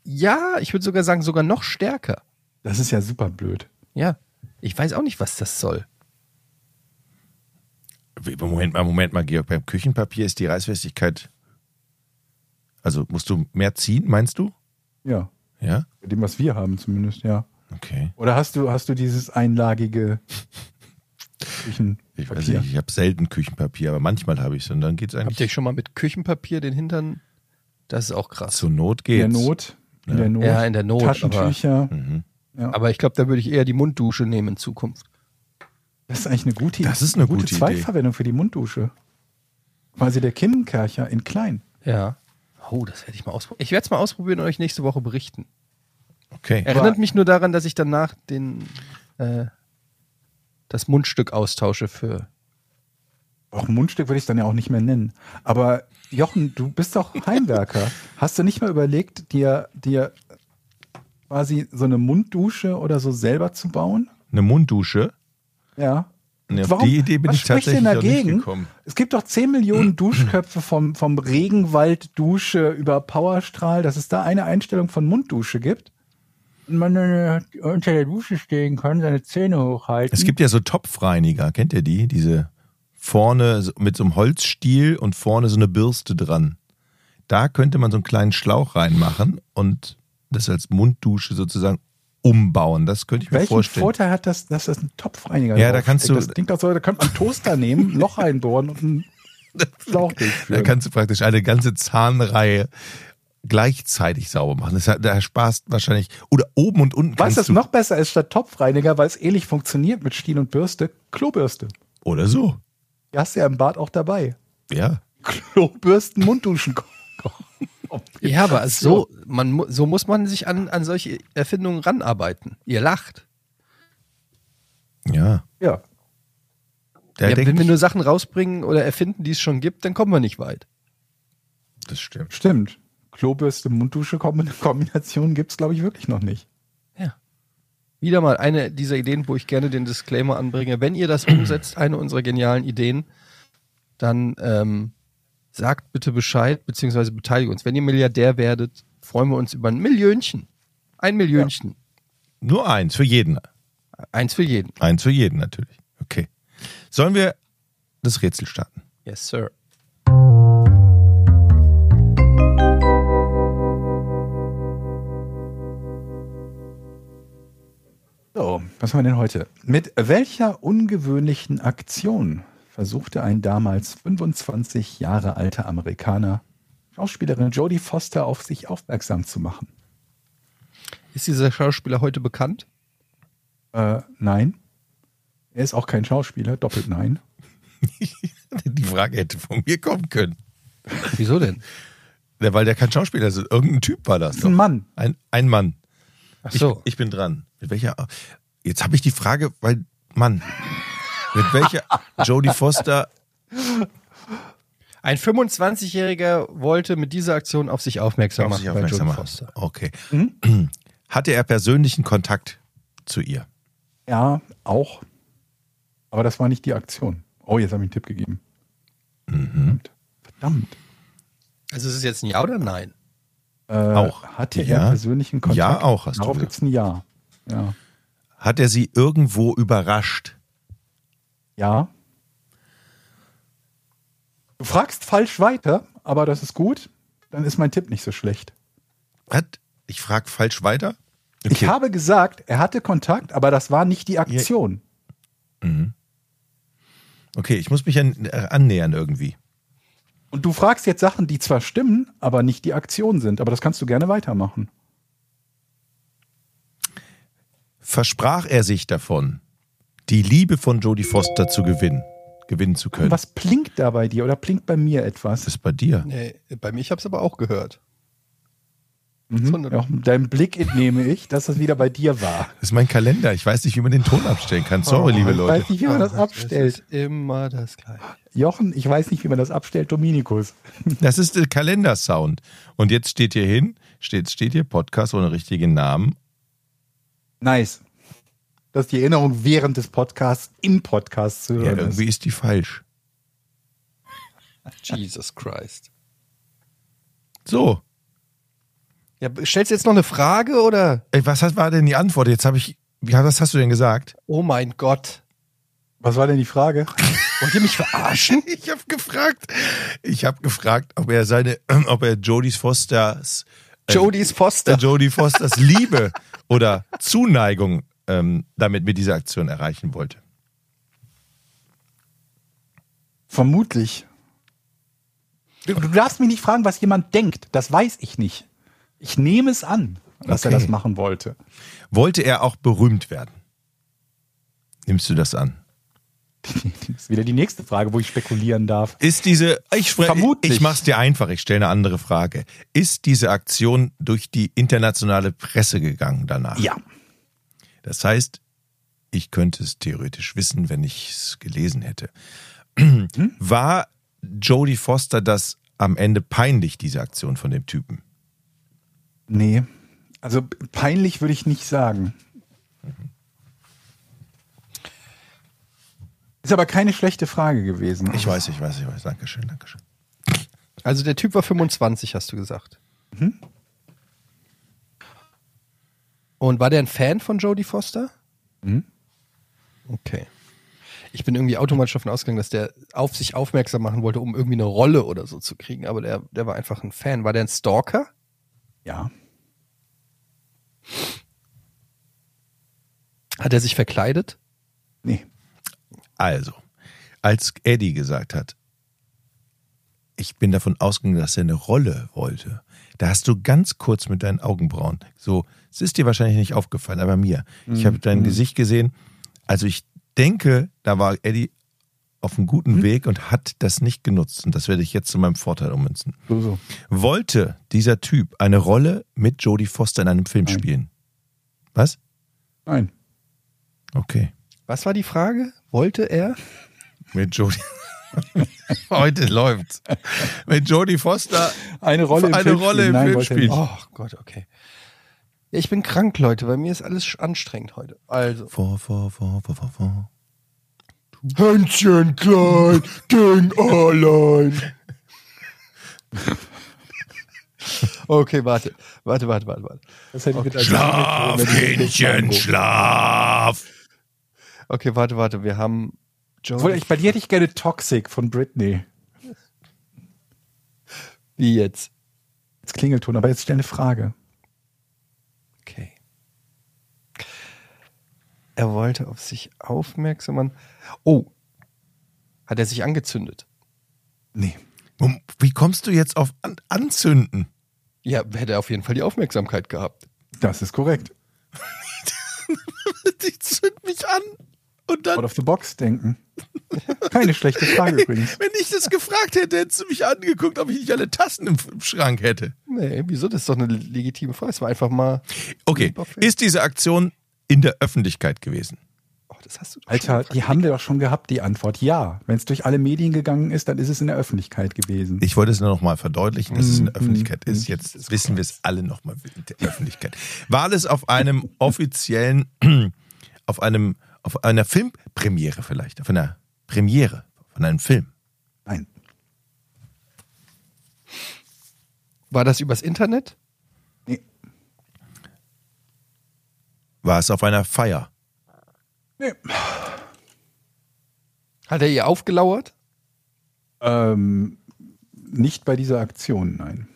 Ja, ich würde sogar sagen, sogar noch stärker. Das ist ja super blöd. Ja. Ich weiß auch nicht, was das soll. Moment mal, Moment mal, Georg. Beim Küchenpapier ist die Reißfestigkeit. Also musst du mehr ziehen, meinst du? Ja. Ja? Bei dem, was wir haben zumindest, ja. Okay. Oder hast du, hast du dieses einlagige [LAUGHS] Küchenpapier? Ich weiß nicht, ich habe selten Küchenpapier, aber manchmal habe ich es und dann geht es Habt ihr eigentlich. euch schon mal mit Küchenpapier den Hintern? Das ist auch krass. Zur Not in der geht's. Not. In Ja. der Not. Ja, in der Not, Taschentücher. Mhm. Aber ich glaube, da würde ich eher die Munddusche nehmen in Zukunft. Das ist eigentlich eine gute Das ist eine gute Idee. Zweitverwendung für die Munddusche. Quasi der Kinnenkercher in klein. Ja. Oh, das werde ich mal ausprobieren. Ich werde es mal ausprobieren und euch nächste Woche berichten. Okay. Erinnert mich nur daran, dass ich danach den, äh, das Mundstück austausche für. Auch ein Mundstück würde ich es dann ja auch nicht mehr nennen. Aber Jochen, du bist doch [LAUGHS] Heimwerker. Hast du nicht mal überlegt, dir, dir quasi so eine Munddusche oder so selber zu bauen? Eine Munddusche. Ja. Nee, auf die Idee bin was ich tatsächlich denn dagegen? gekommen. Es gibt doch 10 Millionen Duschköpfe vom, vom Regenwald-Dusche über Powerstrahl, dass es da eine Einstellung von Munddusche gibt. Man unter der Dusche stehen kann, seine Zähne hochhalten. Es gibt ja so Topfreiniger, kennt ihr die? Diese vorne mit so einem Holzstiel und vorne so eine Bürste dran. Da könnte man so einen kleinen Schlauch reinmachen und das als Munddusche sozusagen umbauen. Das könnte ich mir Welchen vorstellen. Vorteil hat das, dass das ein Topfreiniger Ja, da kannst du- Das klingt doch so, da könnte man einen Toaster nehmen, ein Loch einbohren und einen [LAUGHS] Schlauch Da durchführen. kannst du praktisch eine ganze Zahnreihe gleichzeitig sauber machen. Das hat, da sparst wahrscheinlich oder oben und unten Was kannst das du noch besser ist statt Topfreiniger, weil es ähnlich funktioniert mit Stiel und Bürste, Klobürste. oder so. Die hast du ja im Bad auch dabei. Ja. Klobürsten, Mundduschen. Ja, aber so, man, so muss man sich an, an solche Erfindungen ranarbeiten. Ihr lacht. Ja. Ja. Ja, wenn wir nur Sachen rausbringen oder erfinden, die es schon gibt, dann kommen wir nicht weit. das stimmt. Stimmt. Klobürste, Munddusche [LAUGHS] Kombination gibt es, glaube ich, wirklich noch nicht. Ja. Wieder mal eine dieser Ideen, wo ich gerne den Disclaimer anbringe. Wenn ihr das umsetzt, eine unserer genialen Ideen, dann ähm, sagt bitte Bescheid, beziehungsweise beteiligt uns. Wenn ihr Milliardär werdet, freuen wir uns über ein Millionchen. Ein Millionchen. Nur eins für jeden. Eins für jeden. Eins für jeden natürlich. Okay. Sollen wir das Rätsel starten? Yes, sir. Was haben wir denn heute? Mit welcher ungewöhnlichen Aktion versuchte ein damals 25 Jahre alter Amerikaner, Schauspielerin Jodie Foster auf sich aufmerksam zu machen? Ist dieser Schauspieler heute bekannt? Äh, nein. Er ist auch kein Schauspieler, doppelt nein. [LAUGHS] Die Frage hätte von mir kommen können. Wieso denn? Ja, weil der kein Schauspieler ist. Irgendein Typ war das. Ein doch. Mann. Ein, ein Mann. Ach Ich, so. ich bin dran. Mit welcher. Jetzt habe ich die Frage, weil. Mann. Mit welcher [LAUGHS] Jodie Foster. Ein 25-Jähriger wollte mit dieser Aktion auf sich aufmerksam auf machen sich bei aufmerksam Jodie machen? Foster. Okay. [CLEARS THROAT] Hatte er persönlichen Kontakt zu ihr? Ja, auch. Aber das war nicht die Aktion. Oh, jetzt habe ich einen Tipp gegeben. Verdammt. Verdammt. Also ist es jetzt ein Ja oder Nein? Äh, Auch. Hatte Ja. er persönlichen Kontakt? Ja, auch, hast du Darauf gibt es ein Ja. Ja. Hat er sie irgendwo überrascht? Ja. Du fragst falsch weiter, aber das ist gut. Dann ist mein Tipp nicht so schlecht. Hat, ich frage falsch weiter. Ich Okay. habe gesagt, er hatte Kontakt, aber das war nicht die Aktion. Okay, ich muss mich an, äh, annähern irgendwie. Und du fragst jetzt Sachen, die zwar stimmen, aber nicht die Aktion sind. Aber das kannst du gerne weitermachen. Versprach er sich davon, die Liebe von Jodie Foster zu gewinnen, gewinnen zu können? Was plinkt da bei dir oder plinkt bei mir etwas? ist bei dir? Nee, bei mir, ich habe es aber auch gehört. Mhm. Ja, deinem Blick entnehme ich, dass das wieder bei dir war. Das ist mein Kalender. Ich weiß nicht, wie man den Ton abstellen kann. Sorry, liebe Oh, ich Leute. weiß nicht, wie man das abstellt. Es ist immer das Gleiche. Jochen, ich weiß nicht, wie man das abstellt. Dominikus. [LAUGHS] Das ist der Kalendersound. Und jetzt steht hier hin, steht, steht hier Podcast ohne richtigen Namen. Nice. Das ist die Erinnerung während des Podcasts im Podcast zu Ja, hören. irgendwie ist die falsch. [LAUGHS] Jesus Christ. So. Ja, stellst du jetzt noch eine Frage oder? Ey, was hat- war denn die Antwort? Jetzt habe ich. Wie, was hast du denn gesagt? Oh mein Gott. Was war denn die Frage? [LAUGHS] Wollt ihr mich verarschen? Ich habe gefragt. Ich habe gefragt, ob er seine, [CLEARS THROAT] ob er Jodie Fosters, Jodie's äh, Foster. Jodie Fosters Liebe [LAUGHS] oder Zuneigung ähm, damit mit dieser Aktion erreichen wollte. Vermutlich. Du, du darfst mich nicht fragen, was jemand denkt. Das weiß ich nicht. Ich nehme es an, dass Okay. er das machen wollte. Wollte er auch berühmt werden? Nimmst du das an? Das [LAUGHS] ist wieder die nächste Frage, wo ich spekulieren darf. Ist diese, ich, Vermutlich. ich mach's dir einfach, ich stelle eine andere Frage. Ist diese Aktion durch die internationale Presse gegangen danach? Ja. Das heißt, ich könnte es theoretisch wissen, wenn ich es gelesen hätte. War Jodie Foster das am Ende peinlich, diese Aktion von dem Typen? Nee. Also peinlich würde ich nicht sagen. Ist aber keine schlechte Frage gewesen. Ich weiß, ich weiß, ich weiß. Dankeschön, Dankeschön. Also der Typ war 25, hast du gesagt. Und war der ein Fan von Jodie Foster? Okay. Ich bin irgendwie automatisch davon ausgegangen, dass der auf sich aufmerksam machen wollte, um irgendwie eine Rolle oder so zu kriegen. Aber der, der war einfach ein Fan. War der ein Stalker? Ja. Hat er sich verkleidet? Nee. Also, als Eddie gesagt hat, ich bin davon ausgegangen, dass er eine Rolle wollte, da hast du ganz kurz mit deinen Augenbrauen, so, es ist dir wahrscheinlich nicht aufgefallen, aber mir, ich habe dein Gesicht gesehen. Also ich denke, da war Eddie auf einem guten Weg und hat das nicht genutzt. Und das werde ich jetzt zu meinem Vorteil ummünzen. So, so. Wollte dieser Typ eine Rolle mit Jodie Foster in einem Film Nein. spielen? Was? Nein. Okay. Was war die Frage? Wollte er? Mit Jodie. [LAUGHS] Heute läuft's. Mit Jodie Foster Eine Rolle im eine Film Rolle spielen. im Nein, Film nicht. Oh Gott, okay. Ja, ich bin krank, Leute. Bei mir ist alles anstrengend heute. Also. Vor, vor, vor, vor, vor, vor. Händchen klein, ging allein. Okay, warte. Warte, warte, warte, warte. Schlaf, Tango- schlaf. Okay, warte, warte. Wir haben Obwohl, Jodie. ich, bei dir hätte ich gerne Toxic von Britney. Wie jetzt? Jetzt Klingelton, aber jetzt stell eine Frage. Okay. Er wollte auf sich aufmerksam machen. Oh. Hat er sich angezündet? Nee. Wie kommst du jetzt auf an Anzünden? Ja, hätte er auf jeden Fall die Aufmerksamkeit gehabt. Das ist korrekt. [LAUGHS] Ich zünd mich an. Und dann, Out of the box denken. Keine schlechte Frage [LAUGHS] übrigens. wenn ich das gefragt hätte, hättest du mich angeguckt, ob ich nicht alle Tassen im, im Schrank hätte. Nee, wieso? Das ist doch eine legitime Frage. Es war einfach mal. Okay, ist diese Aktion in der Öffentlichkeit gewesen? Oh, das hast du doch Alter, die haben wir doch schon gehabt, die Antwort. Ja. Wenn es durch alle Medien gegangen ist, dann ist es in der Öffentlichkeit gewesen. Ich wollte es nur noch mal verdeutlichen, dass es in der Mm, Öffentlichkeit mm, ist. Jetzt wissen wir es alle noch mal in der Öffentlichkeit. War es auf einem [LAUGHS] offiziellen, [CLEARS THROAT] auf einem, auf einer Filmpremiere vielleicht, auf einer Premiere von einem Film? Nein. War das übers Internet? Nee. War es auf einer Feier? nee. Hat er ihr aufgelauert? Ähm, nicht bei dieser Aktion, nein.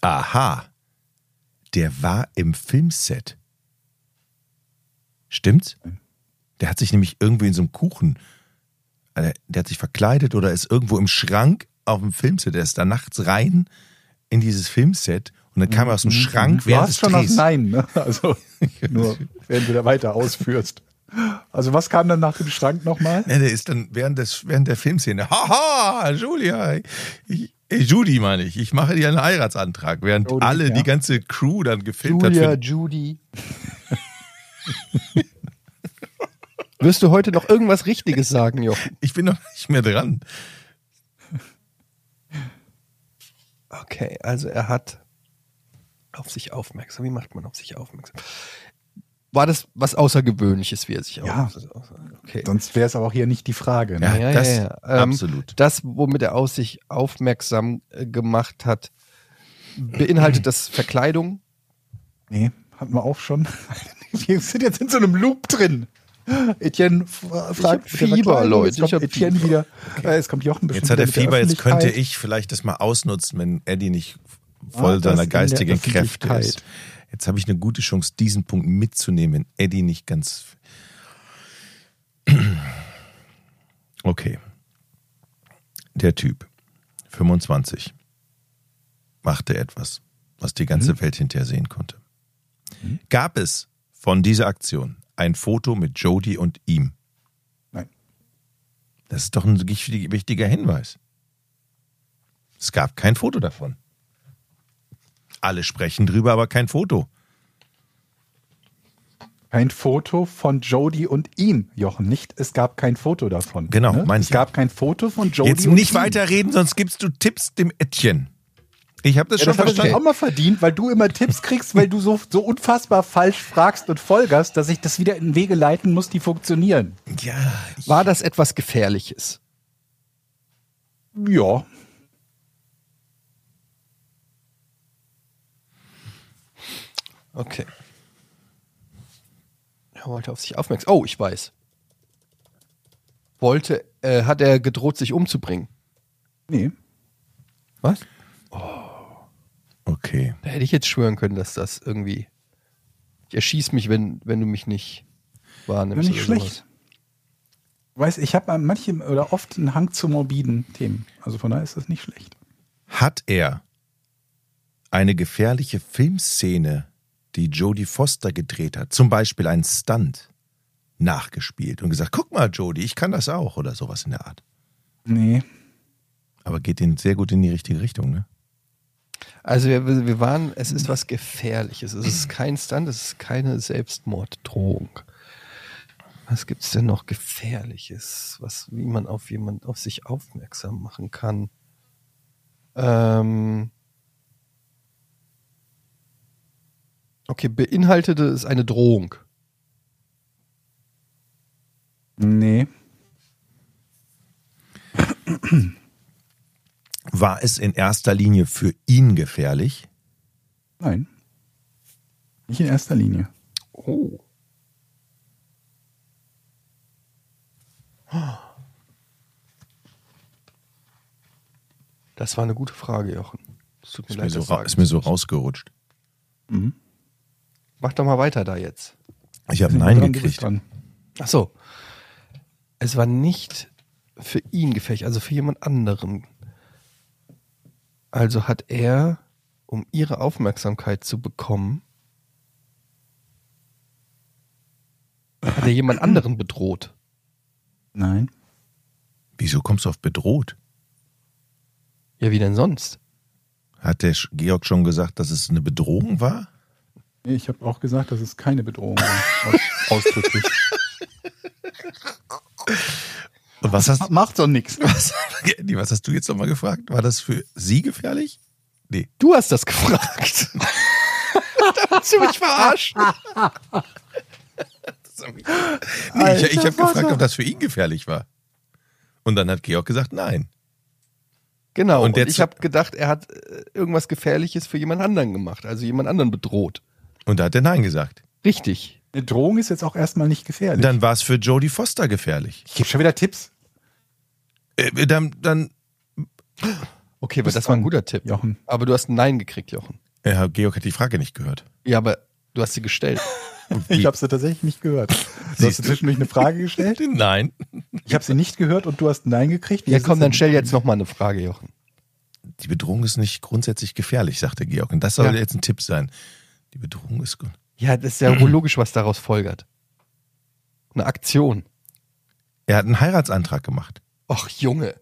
Aha, der war im Filmset. Stimmt's? Der hat sich nämlich irgendwie in so einem Kuchen, äh, der hat sich verkleidet oder ist irgendwo im Schrank auf dem Filmset. Der ist da nachts rein in dieses Filmset und dann kam er aus dem Schrank Du während hast des schon das Drehs. Nein, ne? Also [LAUGHS] nur, während du da weiter ausführst. Also was kam dann nach dem Schrank nochmal? Ja, der ist dann während, des, während der Filmszene, haha, Julia, ich, Judy meine ich, ich mache dir einen Heiratsantrag, während Judy, alle, ja. die ganze Crew dann gefilmt Julia, hat. Für, Judy. [LAUGHS] Wirst du heute noch irgendwas Richtiges sagen, Jochen? [LAUGHS] ich bin noch nicht mehr dran. Okay, also er hat auf sich aufmerksam. Wie macht man auf sich aufmerksam? War das was Außergewöhnliches, wie er sich Ja. aufmerksam Okay. Sonst wäre es aber auch hier nicht die Frage. Ne? Ja, Ja, das ja, ja. Ähm, absolut. Das, womit er aus sich aufmerksam äh, gemacht hat, beinhaltet das Verkleidung? Nee, hatten wir auch schon. [LAUGHS] Wir sind jetzt in so einem Loop drin. Etienne f- fragt der Fieber, Leute, Jetzt kommt ich Etienne Fieber. wieder. Äh, Jetzt kommt Jochen Jetzt hat er Fieber, jetzt könnte ich vielleicht das mal ausnutzen, wenn Eddie nicht voll Ah, seiner geistigen Kräfte ist. Jetzt habe ich eine gute Chance, diesen Punkt mitzunehmen, wenn Eddie nicht ganz. [CLEARS THROAT] Okay. Der Typ, 25, machte etwas, was die ganze Mhm. Welt hinterher sehen konnte. Gab es von dieser Aktion ein Foto mit Jody und ihm? Nein. Das ist doch ein wichtig- wichtiger Hinweis. Es gab kein Foto davon. Alle sprechen drüber, aber kein Foto. Kein Foto von Jody und ihm, Jochen. Nicht, es gab kein Foto davon. Genau, ne? Es gab kein Foto von Jody Jetzt und nicht ihm. weiterreden, sonst gibst du Tipps dem Ättchen. Ich habe das Ja, schon das er verstanden. auch mal verdient, weil du immer Tipps kriegst, weil du so, so unfassbar falsch fragst und folgerst, dass ich das wieder in Wege leiten muss, die funktionieren. Ja, War das etwas Gefährliches? Ja. Okay. Er wollte auf sich aufmerksam. Oh, ich weiß. Wollte, äh, hat er gedroht, sich umzubringen? Nee. Was? Okay. Da hätte ich jetzt schwören können, dass das irgendwie. Ich erschieß mich, wenn, wenn du mich nicht Ja, wahrnimmst. nicht oder schlecht. Weiß, ich habe manche oder oft einen Hang zu morbiden Themen. Also von daher ist das nicht schlecht. Hat er eine gefährliche Filmszene, die Jodie Foster gedreht hat, zum Beispiel einen Stunt, nachgespielt und gesagt, guck mal, Jodie, ich kann das auch oder sowas in der Art. Nee. Aber geht in, sehr gut in die richtige Richtung, ne? Also wir, wir waren, es ist was Gefährliches. Es ist kein Stunt, es ist keine Selbstmorddrohung. Was gibt's denn noch Gefährliches, was, wie man auf jemand, auf sich aufmerksam machen kann? Ähm okay, beinhaltete es eine Drohung. Nee. War es in erster Linie für ihn gefährlich? Nein. Nicht in erster Linie. Oh. Das war eine gute Frage, Jochen. Es tut mir Ist mir, leid, so, das ra- sagen ist mir so rausgerutscht. Mach doch mal weiter da jetzt. Ich habe Nein dran? Gekriegt. Ach so. Es war nicht für ihn gefährlich, also für jemand anderen. Also hat er, um ihre Aufmerksamkeit zu bekommen, hat er jemand anderen bedroht. Nein. Wieso kommst du auf bedroht? Ja, wie denn sonst? Hat der Georg schon gesagt, dass es eine Bedrohung war? Nee, ich habe auch gesagt, dass es keine Bedrohung war. [LAUGHS] Aus, ausdrücklich. [LAUGHS] Und was hast, Macht doch nichts. [LAUGHS] was, was hast du jetzt nochmal gefragt? War das für sie gefährlich? Nee. Du hast das gefragt. [LAUGHS] da hast du mich verarscht. [LAUGHS] Nee, ich ich habe gefragt, ob das für ihn gefährlich war. Und dann hat Georg gesagt, nein. Genau. Und Und, ich habe gedacht, er hat äh, irgendwas Gefährliches für jemand anderen gemacht, also jemand anderen bedroht. Und da hat er nein gesagt. Richtig. Eine Drohung ist jetzt auch erstmal nicht gefährlich. Dann war es für Jodie Foster gefährlich. ich gebe schon wieder Tipps. Äh, dann, dann Okay, aber das war ein dran, guter Tipp. Jochen. Aber du hast ein Nein gekriegt, Jochen. äh, Georg hat die Frage nicht gehört. Ja, aber du hast sie gestellt. [LAUGHS] Ich habe sie tatsächlich nicht gehört. Du hast zwischendurch eine Frage gestellt. [LAUGHS] Nein. Ich habe sie nicht gehört und du hast ein Nein gekriegt. Wie Ja, komm, dann denn? stell jetzt noch mal eine Frage, Jochen. Die Bedrohung ist nicht grundsätzlich gefährlich, sagte Georg. Und das soll Ja. jetzt ein Tipp sein. Die Bedrohung ist gut. Ja, das ist ja wohl logisch, was daraus folgert. Eine Aktion. Er hat einen Heiratsantrag gemacht. Och, Junge.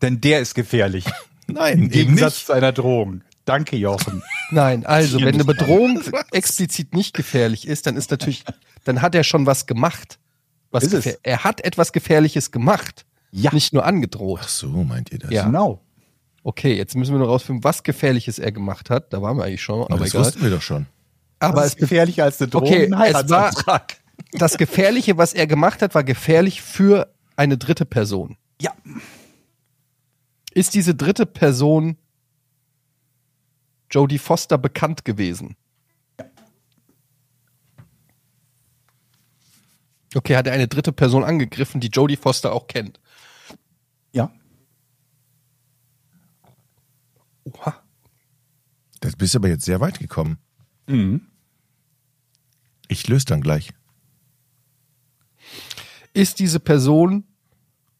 Denn der ist gefährlich. [LAUGHS] Nein, Im Gegensatz zu einer Drohung. Danke, Jochen. [LAUGHS] Nein, also, wenn eine Bedrohung explizit nicht gefährlich ist, dann ist natürlich, dann hat er schon was gemacht. Was Ist es. er hat etwas Gefährliches gemacht. Ja. Nicht nur angedroht. Ach so, meint ihr das? Ja. Genau. Okay, jetzt müssen wir nur rausfinden, was Gefährliches er gemacht hat. Da waren wir eigentlich schon, Aber das egal. wussten wir doch schon. Aber es ist gefährlicher als eine Drohung? Okay, es Heiratsantrag. das Gefährliche, was er gemacht hat, war gefährlich für eine dritte Person. Ja. Ist diese dritte Person Jodie Foster bekannt gewesen? Okay, hat er eine dritte Person angegriffen, die Jodie Foster auch kennt? Ja. Oha. Das bist aber jetzt sehr weit gekommen. Mhm. Ich löse dann gleich. Ist diese Person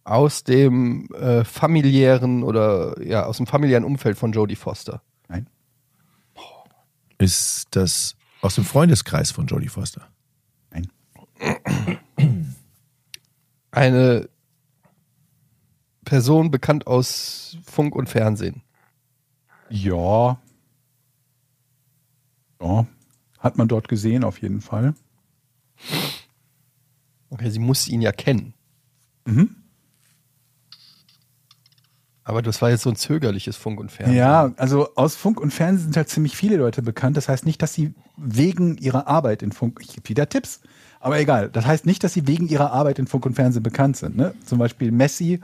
aus dem äh, familiären oder ja, aus dem familiären Umfeld von Jodie Foster? Nein. Ist das aus dem Freundeskreis von Jodie Foster? Nein. Eine Person bekannt aus Funk und Fernsehen. Ja. Ja. Hat man dort gesehen, auf jeden Fall. Okay, sie muss ihn ja kennen. Mhm. Aber das war jetzt so ein zögerliches Funk und Fernsehen. Ja, also aus Funk und Fernsehen sind halt ziemlich viele Leute bekannt. Das heißt nicht, dass sie wegen ihrer Arbeit in Funk, ich gebe wieder Tipps, aber egal. Das heißt nicht, dass sie wegen ihrer Arbeit in Funk und Fernsehen bekannt sind. Ne? Zum Beispiel Messi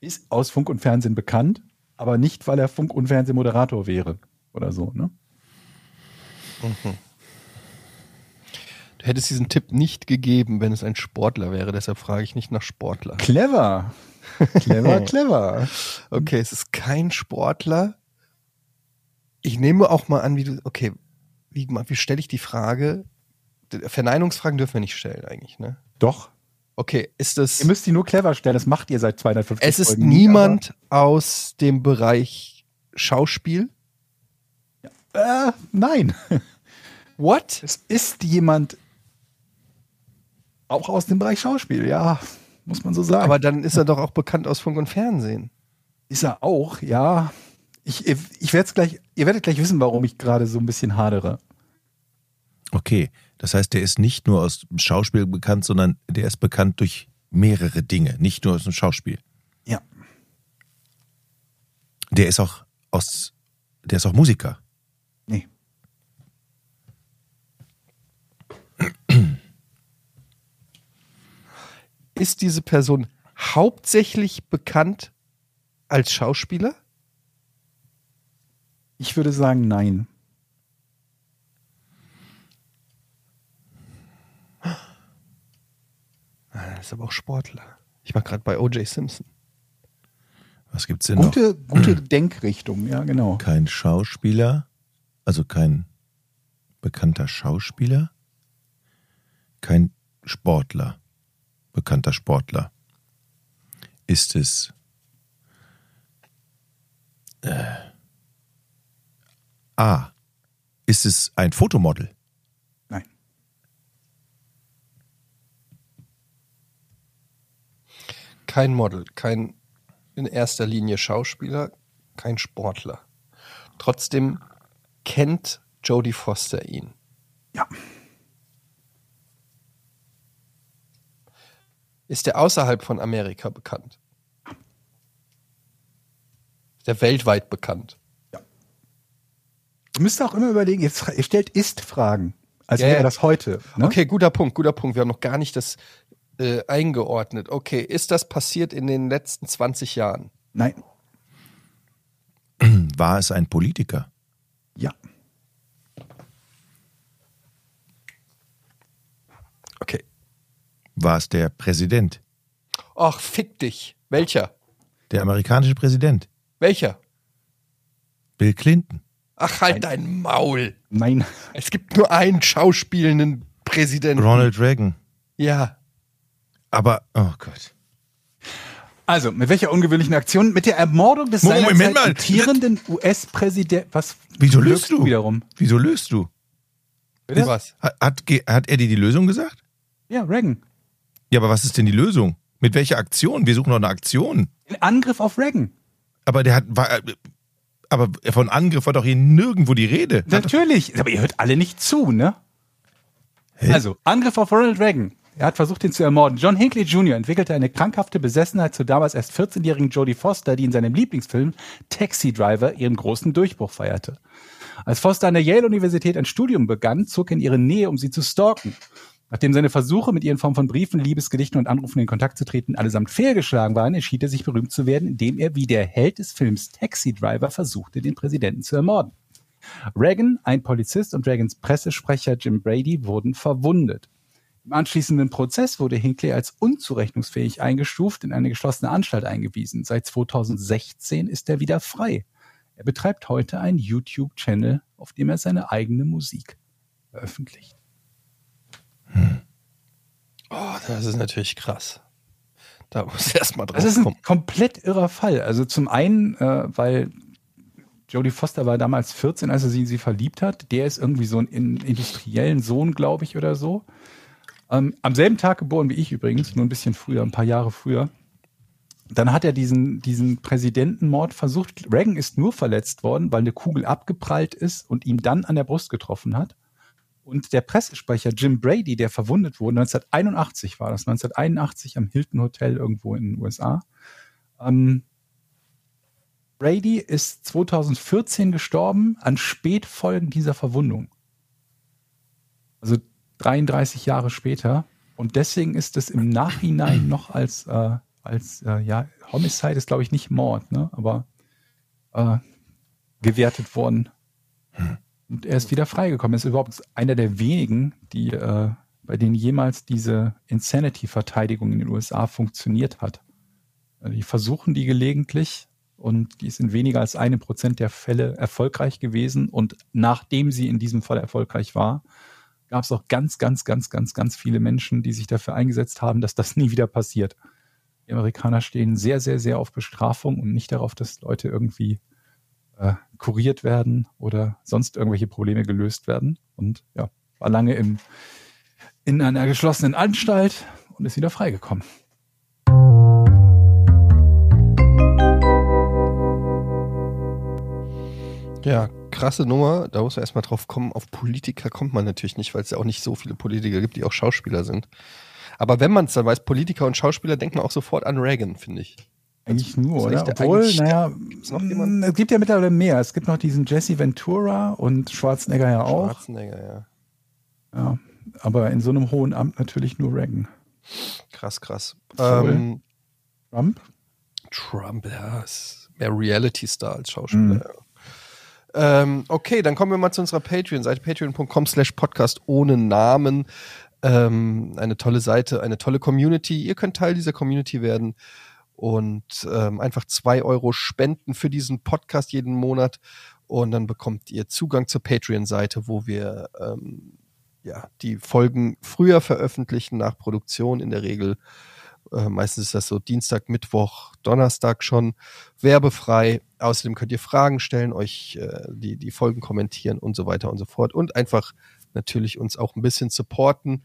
ist aus Funk und Fernsehen bekannt, aber nicht, weil er Funk- und Fernsehmoderator wäre oder so. Ne? Du hättest diesen Tipp nicht gegeben, wenn es ein Sportler wäre. Deshalb frage ich nicht nach Sportler. Clever. Clever, [LAUGHS] clever. Okay, es ist kein Sportler. Ich nehme auch mal an, wie du. Okay, wie, wie stelle ich die Frage? Verneinungsfragen dürfen wir nicht stellen, eigentlich, ne? Doch. Okay, ist das. Ihr müsst die nur clever stellen. Das macht ihr seit 250 Es ist Folgen nie, niemand aus dem Bereich Schauspiel. aber- Äh, nein. [LAUGHS] What? Es ist jemand auch aus dem Bereich Schauspiel, ja. Muss man so sagen. Aber dann ist er doch auch bekannt aus Funk und Fernsehen. Ist er auch, ja. Ich, ich werde gleich, ihr werdet gleich wissen, warum ich gerade so ein bisschen hadere. Okay, das heißt, der ist nicht nur aus dem Schauspiel bekannt, sondern der ist bekannt durch mehrere Dinge, nicht nur aus dem Schauspiel. Ja. Der ist auch aus, der ist auch Musiker. Nee. Ist diese Person hauptsächlich bekannt als Schauspieler? Ich würde sagen, nein. Er ist aber auch Sportler. Ich war gerade bei O.J. Simpson. Was gibt's denn noch? Gute, gute Denkrichtung, ja, genau. Kein Schauspieler, also kein bekannter Schauspieler, kein Sportler, bekannter Sportler. Ist es äh, A. Ist es ein Fotomodel? Nein. Kein Model, kein in erster Linie Schauspieler, kein Sportler. Trotzdem kennt Jodie Foster ihn. Ja. Ist er außerhalb von Amerika bekannt? Ist er weltweit bekannt? Ihr müsst auch immer überlegen, ihr, ihr stellt Ist-Fragen. Als Ja, wäre ja. das heute. Ne? Okay, guter Punkt, guter Punkt. Wir haben noch gar nicht das äh, eingeordnet. Okay, ist das passiert in den letzten 20 Jahren? Nein. War es ein Politiker? Ja. War es der Präsident? Ach, fick dich. Welcher? Der amerikanische Präsident? Welcher? Bill Clinton? Ach, halt dein Maul. Nein. Es gibt nur einen schauspielenden US-Präsidenten. Ronald Reagan. Ja. Aber, oh Gott. Also, mit welcher ungewöhnlichen Aktion? Mit der Ermordung des Moment mal. amtierenden US-Präsidenten. Was? Wieso löst du? Wiederum. Wieso löst du? Bitte? Was? Hat, hat, hat er dir die Lösung gesagt? Ja, Reagan. Ja, aber was ist denn die Lösung? Mit welcher Aktion? Wir suchen doch eine Aktion. Ein Angriff auf Reagan. Aber der hat, war, aber von Angriff war doch hier nirgendwo die Rede. Natürlich. Aber ihr hört alle nicht zu, ne? Also, Angriff auf Ronald Reagan. Er hat versucht, ihn zu ermorden. John Hinckley Jr. entwickelte eine krankhafte Besessenheit zur damals erst 14-jährigen Jodie Foster, die in seinem Lieblingsfilm Taxi Driver ihren großen Durchbruch feierte. Als Foster an der Yale-Universität ein Studium begann, zog er in ihre Nähe, um sie zu stalken. Nachdem seine Versuche, mit ihr in Form von Briefen, Liebesgedichten und Anrufen in Kontakt zu treten, allesamt fehlgeschlagen waren, entschied er sich berühmt zu werden, indem er wie der Held des Films Taxi Driver versuchte, den Präsidenten zu ermorden. Reagan, ein Polizist und Reagans Pressesprecher Jim Brady wurden verwundet. Im anschließenden Prozess wurde Hinckley als unzurechnungsfähig eingestuft, in eine geschlossene Anstalt eingewiesen. Seit 2016 ist er wieder frei. Er betreibt heute einen YouTube-Channel, auf dem er seine eigene Musik veröffentlicht. Oh, das ist natürlich krass. Da muss [LAUGHS] erst mal drauf Das ist ein kommen. komplett irrer Fall. Also zum einen, äh, weil Jodie Foster war damals 14, als er sie in sie verliebt hat. Der ist irgendwie so ein in, industriellen Sohn, glaube ich, oder so. Ähm, am selben Tag geboren wie ich übrigens, nur ein bisschen früher, ein paar Jahre früher. Dann hat er diesen, diesen Präsidentenmord versucht. Reagan ist nur verletzt worden, weil eine Kugel abgeprallt ist und ihm dann an der Brust getroffen hat. Und der Pressesprecher Jim Brady, der verwundet wurde, 1981 war das, 1981 am Hilton Hotel irgendwo in den USA. Ähm, Brady ist 2014 gestorben an Spätfolgen dieser Verwundung. Also 33 Jahre später. Und deswegen ist es im Nachhinein noch als, äh, als äh, ja, Homicide ist, glaube ich, nicht Mord, ne? aber äh, gewertet worden. Und er ist wieder freigekommen. Er ist überhaupt einer der wenigen, die, äh, bei denen jemals diese Insanity-Verteidigung in den USA funktioniert hat. Äh, Die versuchen die gelegentlich und die ist in weniger als einem Prozent der Fälle erfolgreich gewesen. Und nachdem sie in diesem Fall erfolgreich war, gab es auch ganz, ganz, ganz, ganz, ganz viele Menschen, die sich dafür eingesetzt haben, dass das nie wieder passiert. Die Amerikaner stehen sehr, sehr, sehr auf Bestrafung und nicht darauf, dass Leute irgendwie äh, kuriert werden oder sonst irgendwelche Probleme gelöst werden. Und ja, war lange im, in einer geschlossenen Anstalt und ist wieder freigekommen. Ja, krasse Nummer. Da muss man erstmal drauf kommen. Auf Politiker kommt man natürlich nicht, weil es ja auch nicht so viele Politiker gibt, die auch Schauspieler sind. Aber wenn man es dann weiß, Politiker und Schauspieler, denkt man auch sofort an Reagan, finde ich. Eigentlich nur, oder? Obwohl, eigentlich- naja, mh, es gibt ja mittlerweile mehr. Es gibt noch diesen Jesse Ventura und Schwarzenegger ja auch. Schwarzenegger, ja. Ja, aber in so einem hohen Amt natürlich nur Reagan. Krass, krass. Ähm, Trump? Trump, ja, ist mehr Reality-Star als Schauspieler. ja. Ähm, okay, dann kommen wir mal zu unserer Patreon-Seite, patreon.com slash podcast ohne Namen. Ähm, eine tolle Seite, eine tolle Community. Ihr könnt Teil dieser Community werden und ähm, einfach zwei Euro spenden für diesen Podcast jeden Monat und dann bekommt ihr Zugang zur Patreon-Seite, wo wir ähm, ja, die Folgen früher veröffentlichen nach Produktion in der Regel. Äh, meistens ist das so Dienstag, Mittwoch, Donnerstag schon werbefrei. Außerdem könnt ihr Fragen stellen, euch äh, die, die Folgen kommentieren und so weiter und so fort. Und einfach natürlich uns auch ein bisschen supporten.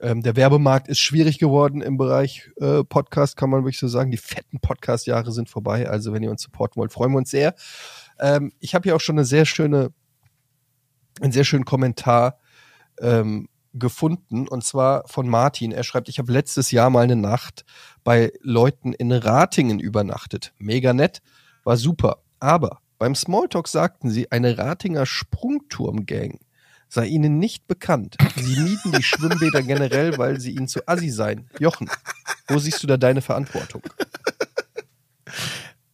Ähm, der Werbemarkt ist schwierig geworden im Bereich äh, Podcast, kann man wirklich so sagen. Die fetten Podcast-Jahre sind vorbei. Also wenn ihr uns supporten wollt, freuen wir uns sehr. Ähm, ich habe hier auch schon eine sehr schöne, einen sehr schönen Kommentar ähm, gefunden und zwar von Martin. Er schreibt, ich habe letztes Jahr mal eine Nacht bei Leuten in Ratingen übernachtet. Mega nett, war super. Aber beim Smalltalk sagten sie, eine Ratinger Sprungturmgang sei ihnen nicht bekannt. Sie mieten die Schwimmbäder generell, weil sie ihnen zu assi seien. Jochen, wo siehst du da deine Verantwortung?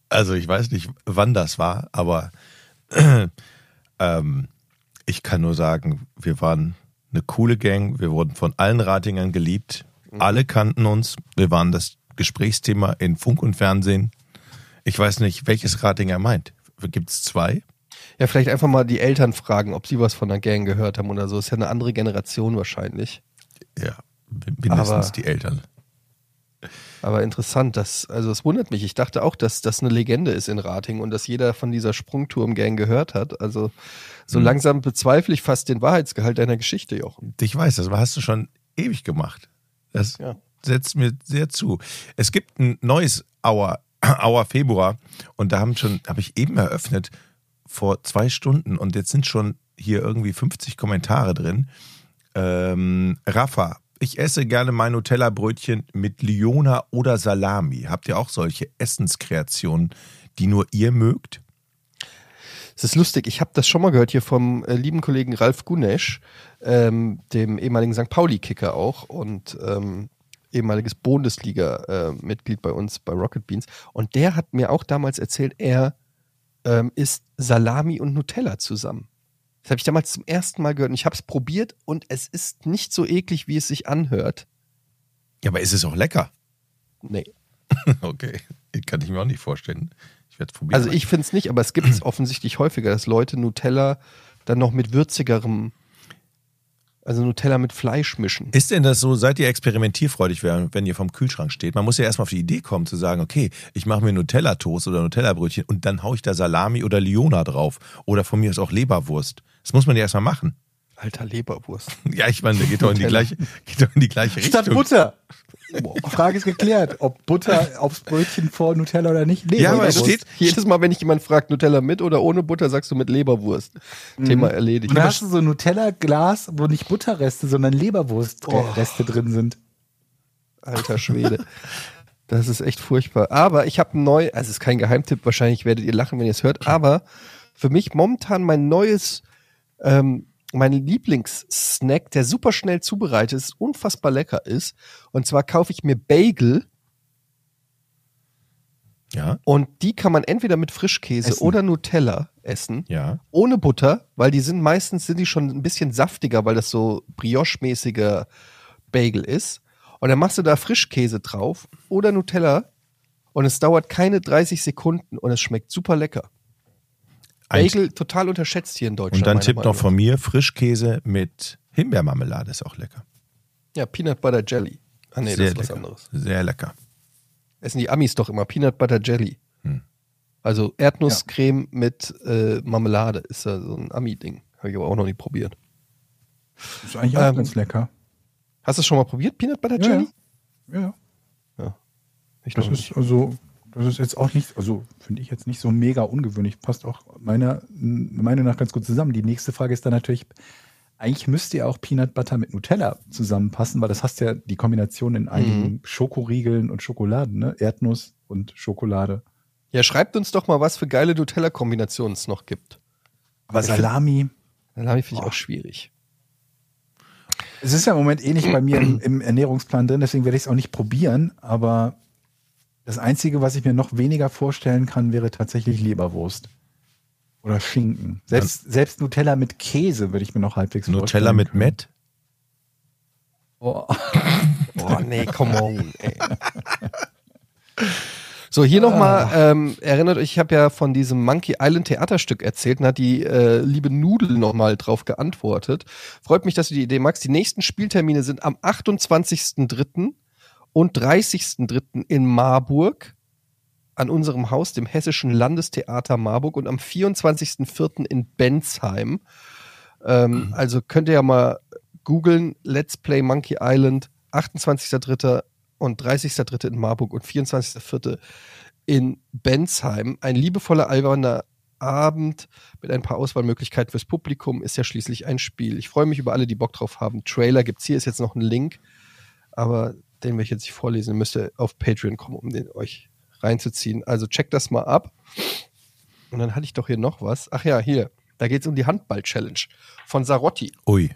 Also ich weiß nicht, wann das war, aber ähm, ich kann nur sagen, wir waren eine coole Gang, wir wurden von allen Ratingern geliebt, alle kannten uns, wir waren das Gesprächsthema in Funk und Fernsehen. Ich weiß nicht, welches Ratinger meint. Gibt es zwei? Ja, vielleicht einfach mal die Eltern fragen, ob sie was von der Gang gehört haben oder so. Ist ja eine andere Generation wahrscheinlich. Ja, mindestens Aber- die Eltern. Aber interessant, dass, also es wundert mich. Ich dachte auch, dass das eine Legende ist in Rating und dass jeder von dieser Sprungturm-Gang gehört hat. Also so Mhm. langsam bezweifle ich fast den Wahrheitsgehalt deiner Geschichte, Jochen. Ich weiß, das hast du schon ewig gemacht. Das Ja. setzt mir sehr zu. Es gibt ein neues Auer, [CLEARS THROAT] Auer Februar und da haben schon, habe ich eben eröffnet, vor zwei Stunden und jetzt sind schon hier irgendwie 50 Kommentare drin. Ähm, Rafa, ich esse gerne mein Nutella-Brötchen mit Liona oder Salami. Habt ihr auch solche Essenskreationen, die nur ihr mögt? Es ist lustig, ich habe das schon mal gehört hier vom äh, lieben Kollegen Ralf Gunesch, ähm, dem ehemaligen St. Pauli-Kicker auch und ähm, ehemaliges Bundesliga-Mitglied bei uns bei Rocket Beans. Und der hat mir auch damals erzählt, er ähm, isst Salami und Nutella zusammen. Das habe ich damals zum ersten Mal gehört und ich habe es probiert und es ist nicht so eklig, wie es sich anhört. Ja, aber ist es auch lecker? Nee. [LAUGHS] Okay, kann ich mir auch nicht vorstellen. Ich werde es probieren. Also ich finde es nicht, aber es gibt es [CLEARS THROAT] offensichtlich häufiger, dass Leute Nutella dann noch mit würzigerem, also Nutella mit Fleisch mischen. Ist denn das so, seid ihr experimentierfreudig, wenn ihr vom Kühlschrank steht? Man muss ja erstmal auf die Idee kommen zu sagen, okay, ich mache mir Nutella-Toast oder Nutella-Brötchen und dann haue ich da Salami oder Liona drauf. Oder von mir aus auch Leberwurst. Das muss man ja erstmal machen. Alter Leberwurst. [LAUGHS] Ja, ich meine, der geht doch in die gleiche, geht doch in die gleiche Richtung. Statt Butter. [LAUGHS] Die Frage ist geklärt, ob Butter aufs Brötchen vor Nutella oder nicht. Nee, Ja, aber es Leberwurst. steht- Jedes Mal, wenn ich jemand fragt, Nutella mit oder ohne Butter, sagst du mit Leberwurst. Thema erledigt. Und dann hast du so ein Nutella-Glas, wo nicht Butterreste, sondern Leberwurstreste drin sind. Alter Schwede. Das ist echt furchtbar. Aber ich habe neu, also es ist kein Geheimtipp, wahrscheinlich werdet ihr lachen, wenn ihr es hört, aber für mich momentan mein neues, ähm, mein Lieblingssnack, der super schnell zubereitet ist, unfassbar lecker ist. Und zwar kaufe ich mir Bagel Ja, und die kann man entweder mit Frischkäse Essen. oder Nutella essen. ja. ohne Butter, weil die sind meistens sind die schon ein bisschen saftiger, weil das so brioche-mäßiger Bagel ist. Und dann machst du da Frischkäse drauf oder Nutella und es dauert keine 30 Sekunden und es schmeckt super lecker. Ein- Bagel total unterschätzt hier in Deutschland. Und dann Tipp noch von mir, Frischkäse mit Himbeermarmelade ist auch lecker. Ja, Peanut Butter Jelly. Ah nee, Sehr das ist was lecker. anderes. Sehr lecker. Essen die Amis doch immer Peanut Butter Jelly. Hm. Also Erdnusscreme mit äh, Marmelade ist ja so ein Ami-Ding. Habe ich aber auch noch nie probiert. Ist eigentlich auch Ähm, ganz lecker. Hast du es schon mal probiert, Peanut Butter Ja, Jelly? Ja, ja. Ich Das noch nicht. ist also, das ist jetzt auch nicht, also finde ich jetzt nicht so mega ungewöhnlich. Passt auch meiner Meinung nach ganz gut zusammen. Die nächste Frage ist dann natürlich, eigentlich müsste ja auch Peanut Butter mit Nutella zusammenpassen, weil das hast ja die Kombination in einigen Schokoriegeln und Schokoladen, ne? Erdnuss und Schokolade. Ja, schreibt uns doch mal, was für geile Nutella-Kombinationen es noch gibt. Aber Salami, ich finde ich auch schwierig. es ist ja im Moment eh nicht bei mir im, im Ernährungsplan drin, deswegen werde ich es auch nicht probieren, aber das Einzige, was ich mir noch weniger vorstellen kann, wäre tatsächlich Leberwurst. Oder Schinken. Selbst, selbst Nutella mit Käse würde ich mir noch halbwegs Nutella vorstellen mit können. Met? Oh. [LAUGHS] Boah, nee, come on, ey. So, hier nochmal, ähm, erinnert euch, ich habe ja von diesem Monkey Island Theaterstück erzählt und hat die äh, liebe Nudel nochmal drauf geantwortet. Freut mich, dass du die Idee magst. Die nächsten Spieltermine sind am 28.03. und 30.03. in Marburg an unserem Haus, dem Hessischen Landestheater Marburg und am 24.04. in Bensheim. Ähm, Also könnt ihr ja mal googeln, Let's Play Monkey Island, 28.03. und 30.03. in Marburg und 24.04. in Bensheim. Ein liebevoller, alberner Abend mit ein paar Auswahlmöglichkeiten fürs Publikum ist ja schließlich ein Spiel. Ich freue mich über alle, die Bock drauf haben. Trailer gibt's hier, ist jetzt noch ein Link, aber den ich jetzt nicht vorlesen. Müsst ihr auf Patreon kommen, um den euch reinzuziehen. Also checkt das mal ab. Und dann hatte ich doch hier noch was. Ach ja, hier. Da geht's um die Handball-Challenge von Sarotti. Ui.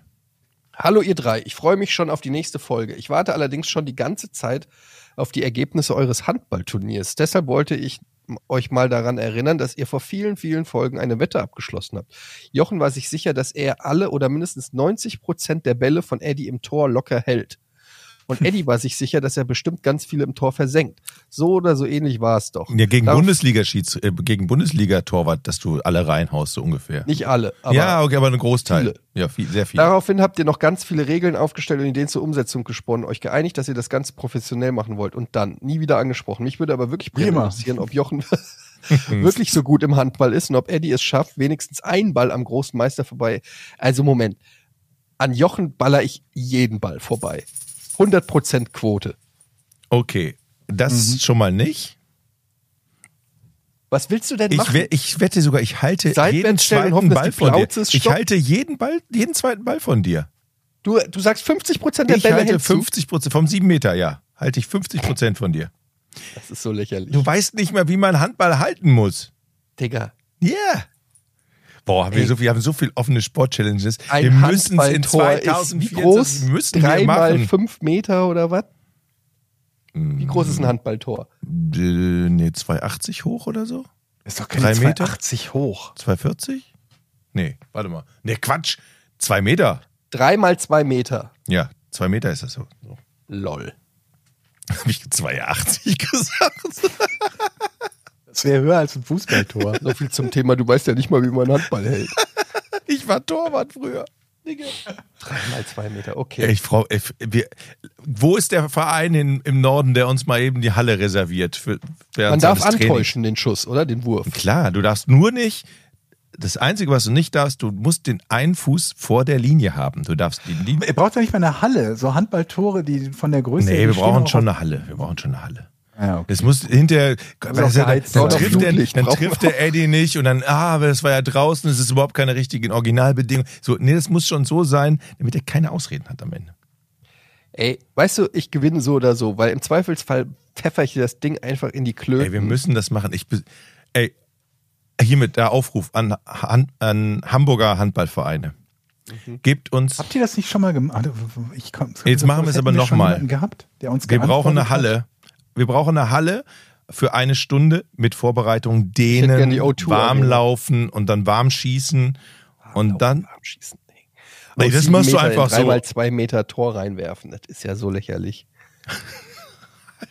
Hallo ihr drei, ich freue mich schon auf die nächste Folge. Ich warte allerdings schon die ganze Zeit auf die Ergebnisse eures Handballturniers. Deshalb wollte ich euch mal daran erinnern, dass ihr vor vielen, vielen Folgen eine Wette abgeschlossen habt. Jochen war sich sicher, dass er alle oder mindestens 90 Prozent der Bälle von Eddie im Tor locker hält. Und Eddie war sich sicher, dass er bestimmt ganz viele im Tor versenkt. So oder so ähnlich war es doch. Ja, gegen Darauf- Bundesliga Schieds, äh, gegen Bundesliga-Torwart, dass du alle reinhaust, so ungefähr. Nicht alle, aber ja, okay, aber ein Großteil. viele. Ja, viel, sehr viele. Daraufhin habt ihr noch ganz viele Regeln aufgestellt und Ideen zur Umsetzung gesponnen, euch geeinigt, dass ihr das ganz professionell machen wollt und dann nie wieder angesprochen. Mich würde aber wirklich interessieren, ob Jochen [LAUGHS] wirklich so gut im Handball ist und ob Eddie es schafft, wenigstens einen Ball am großen Meister vorbei. Also Moment, an Jochen baller ich jeden Ball vorbei. 100% Quote. Okay, das Mhm. schon mal nicht. Was willst du denn Ich, machen? we- ich wette sogar, ich halte Seitwärts jeden zweiten hoffen, Ball von dir. Es Ich halte jeden Ball, jeden zweiten Ball von dir. Du, du sagst 50% der Ich Bälle halte hältst du? 50 Prozent, vom 7 Meter, ja, halte ich 50 Prozent von dir. Das ist so lächerlich. Du weißt nicht mehr, wie man Handball halten muss. Digga. Ja. Yeah. Boah, haben wir, so, wir haben so viele offene Sport-Challenges. Ein Wir müssen es in Handballtor ist wie 2024 groß? müssen wir Drei mal fünf Meter oder was? Wie groß ist ein Handballtor? Äh, Nee, 280 hoch oder so? Ist doch keine Meter? 280 hoch. 240? Nee, warte mal. Nee, Quatsch. Zwei Meter. Drei mal zwei Meter. Ja, zwei Meter ist das so. so. Lol. [LAUGHS] Habe ich 280 [LAUGHS] gesagt? Das wäre höher als ein Fußballtor. [LAUGHS] So viel zum Thema, du weißt ja nicht mal, wie man Handball hält. [LAUGHS] Ich war Torwart früher. Drei mal zwei Meter, Ja, okay. ich frau, äh, wir, wo ist der Verein in, im Norden, der uns mal eben die Halle reserviert? Für, Man darf antäuschen, den Schuss, oder? Den Wurf. Klar, du darfst nur nicht, das Einzige, was du nicht darfst, du musst den einen Fuß vor der Linie haben. Du darfst die Linie. Ihr braucht doch nicht mal eine Halle. So Handballtore, die von der Größe. Nee, wir brauchen auch schon eine Halle. Wir brauchen schon eine Halle. Ja, okay. Es muss hinterher, weißt du, dann, trifft der, dann trifft der Eddie nicht und dann, ah, aber das war ja draußen, es ist überhaupt keine richtigen Originalbedingungen. So, nee, das muss schon so sein, damit er keine Ausreden hat am Ende. Ey, weißt du, ich gewinne so oder so, weil im Zweifelsfall pfeffer ich dir das Ding einfach in die Klöten. Ey, wir müssen das machen. Ich, ey, hiermit der Aufruf an, an, an Hamburger Handballvereine. Mhm. Gebt uns, Habt ihr das nicht schon mal gemacht? Ich komm, Jetzt machen wir es aber noch schon mal. jemanden gehabt, der uns wir brauchen eine? Halle. Wir brauchen eine Halle für eine Stunde mit Vorbereitung, dehnen, die O2 warm laufen und dann warm schießen. Und dann, Warm schießen. Nee. Das machst du Meter einfach in drei so. mal zwei Meter Tor reinwerfen. Das ist ja so lächerlich. [LAUGHS]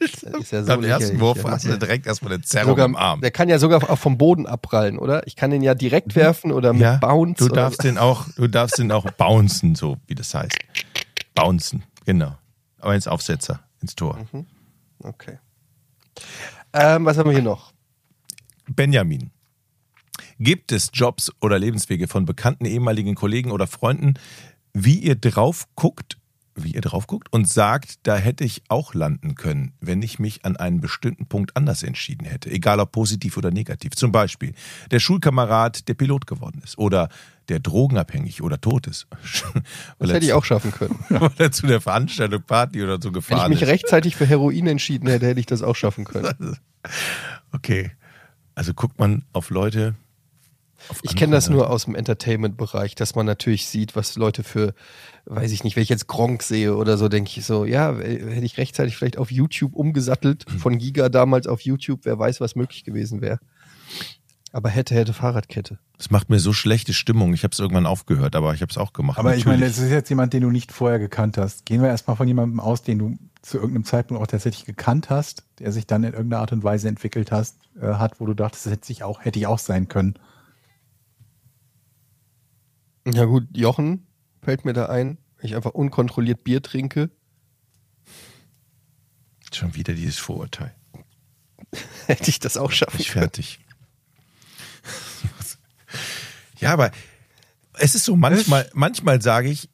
Das ist ja so beim ersten. Wurf hast du direkt erstmal eine Zerrung Sogar, im Arm. Der kann ja sogar auch vom Boden abprallen, oder? Ich kann den ja direkt werfen oder mit Ja, Bounce. Du darfst den auch, du darfst den auch bouncen, so wie das heißt. Bouncen, genau. Aber ins Aufsetzer, ins Tor. Okay. Ähm, was haben wir hier noch? Benjamin. Gibt es Jobs oder Lebenswege von bekannten ehemaligen Kollegen oder Freunden, wie ihr drauf guckt, wie ihr drauf guckt und sagt, da hätte ich auch landen können, wenn ich mich an einem bestimmten Punkt anders entschieden hätte, egal ob positiv oder negativ. Zum Beispiel der Schulkamerad, der Pilot geworden ist oder der drogenabhängig oder tot ist. [LAUGHS] Das hätte ich auch schaffen können. [LAUGHS] Weil er zu der Veranstaltung, Party oder so Wenn ich gefahren mich ist. rechtzeitig für Heroin entschieden hätte, hätte ich das auch schaffen können. [LAUGHS] Okay. Also guckt man auf Leute. Ich kenne das nur aus dem Entertainment-Bereich, dass man natürlich sieht, was Leute für, weiß ich nicht, wenn ich jetzt Gronk sehe oder so, denke ich so, ja, hätte ich rechtzeitig vielleicht auf YouTube umgesattelt, von Giga damals auf YouTube, wer weiß, was möglich gewesen wäre. Aber hätte, hätte Fahrradkette. Das macht mir so schlechte Stimmung. Ich habe es irgendwann aufgehört, aber ich habe es auch gemacht. Aber ich meine, Natürlich. es ist jetzt jemand, den du nicht vorher gekannt hast. Gehen wir erstmal von jemandem aus, den du zu irgendeinem Zeitpunkt auch tatsächlich gekannt hast, der sich dann in irgendeiner Art und Weise entwickelt hast, äh, hat, wo du dachtest, das hätte ich auch, hätte ich auch sein können. Ja gut, Jochen fällt mir da ein, wenn ich einfach unkontrolliert Bier trinke, Schon wieder dieses Vorurteil. [LAUGHS] hätte ich das auch schaffen Ich können. fertig. [LAUGHS] ja, aber es ist so, manchmal, manchmal sage ich,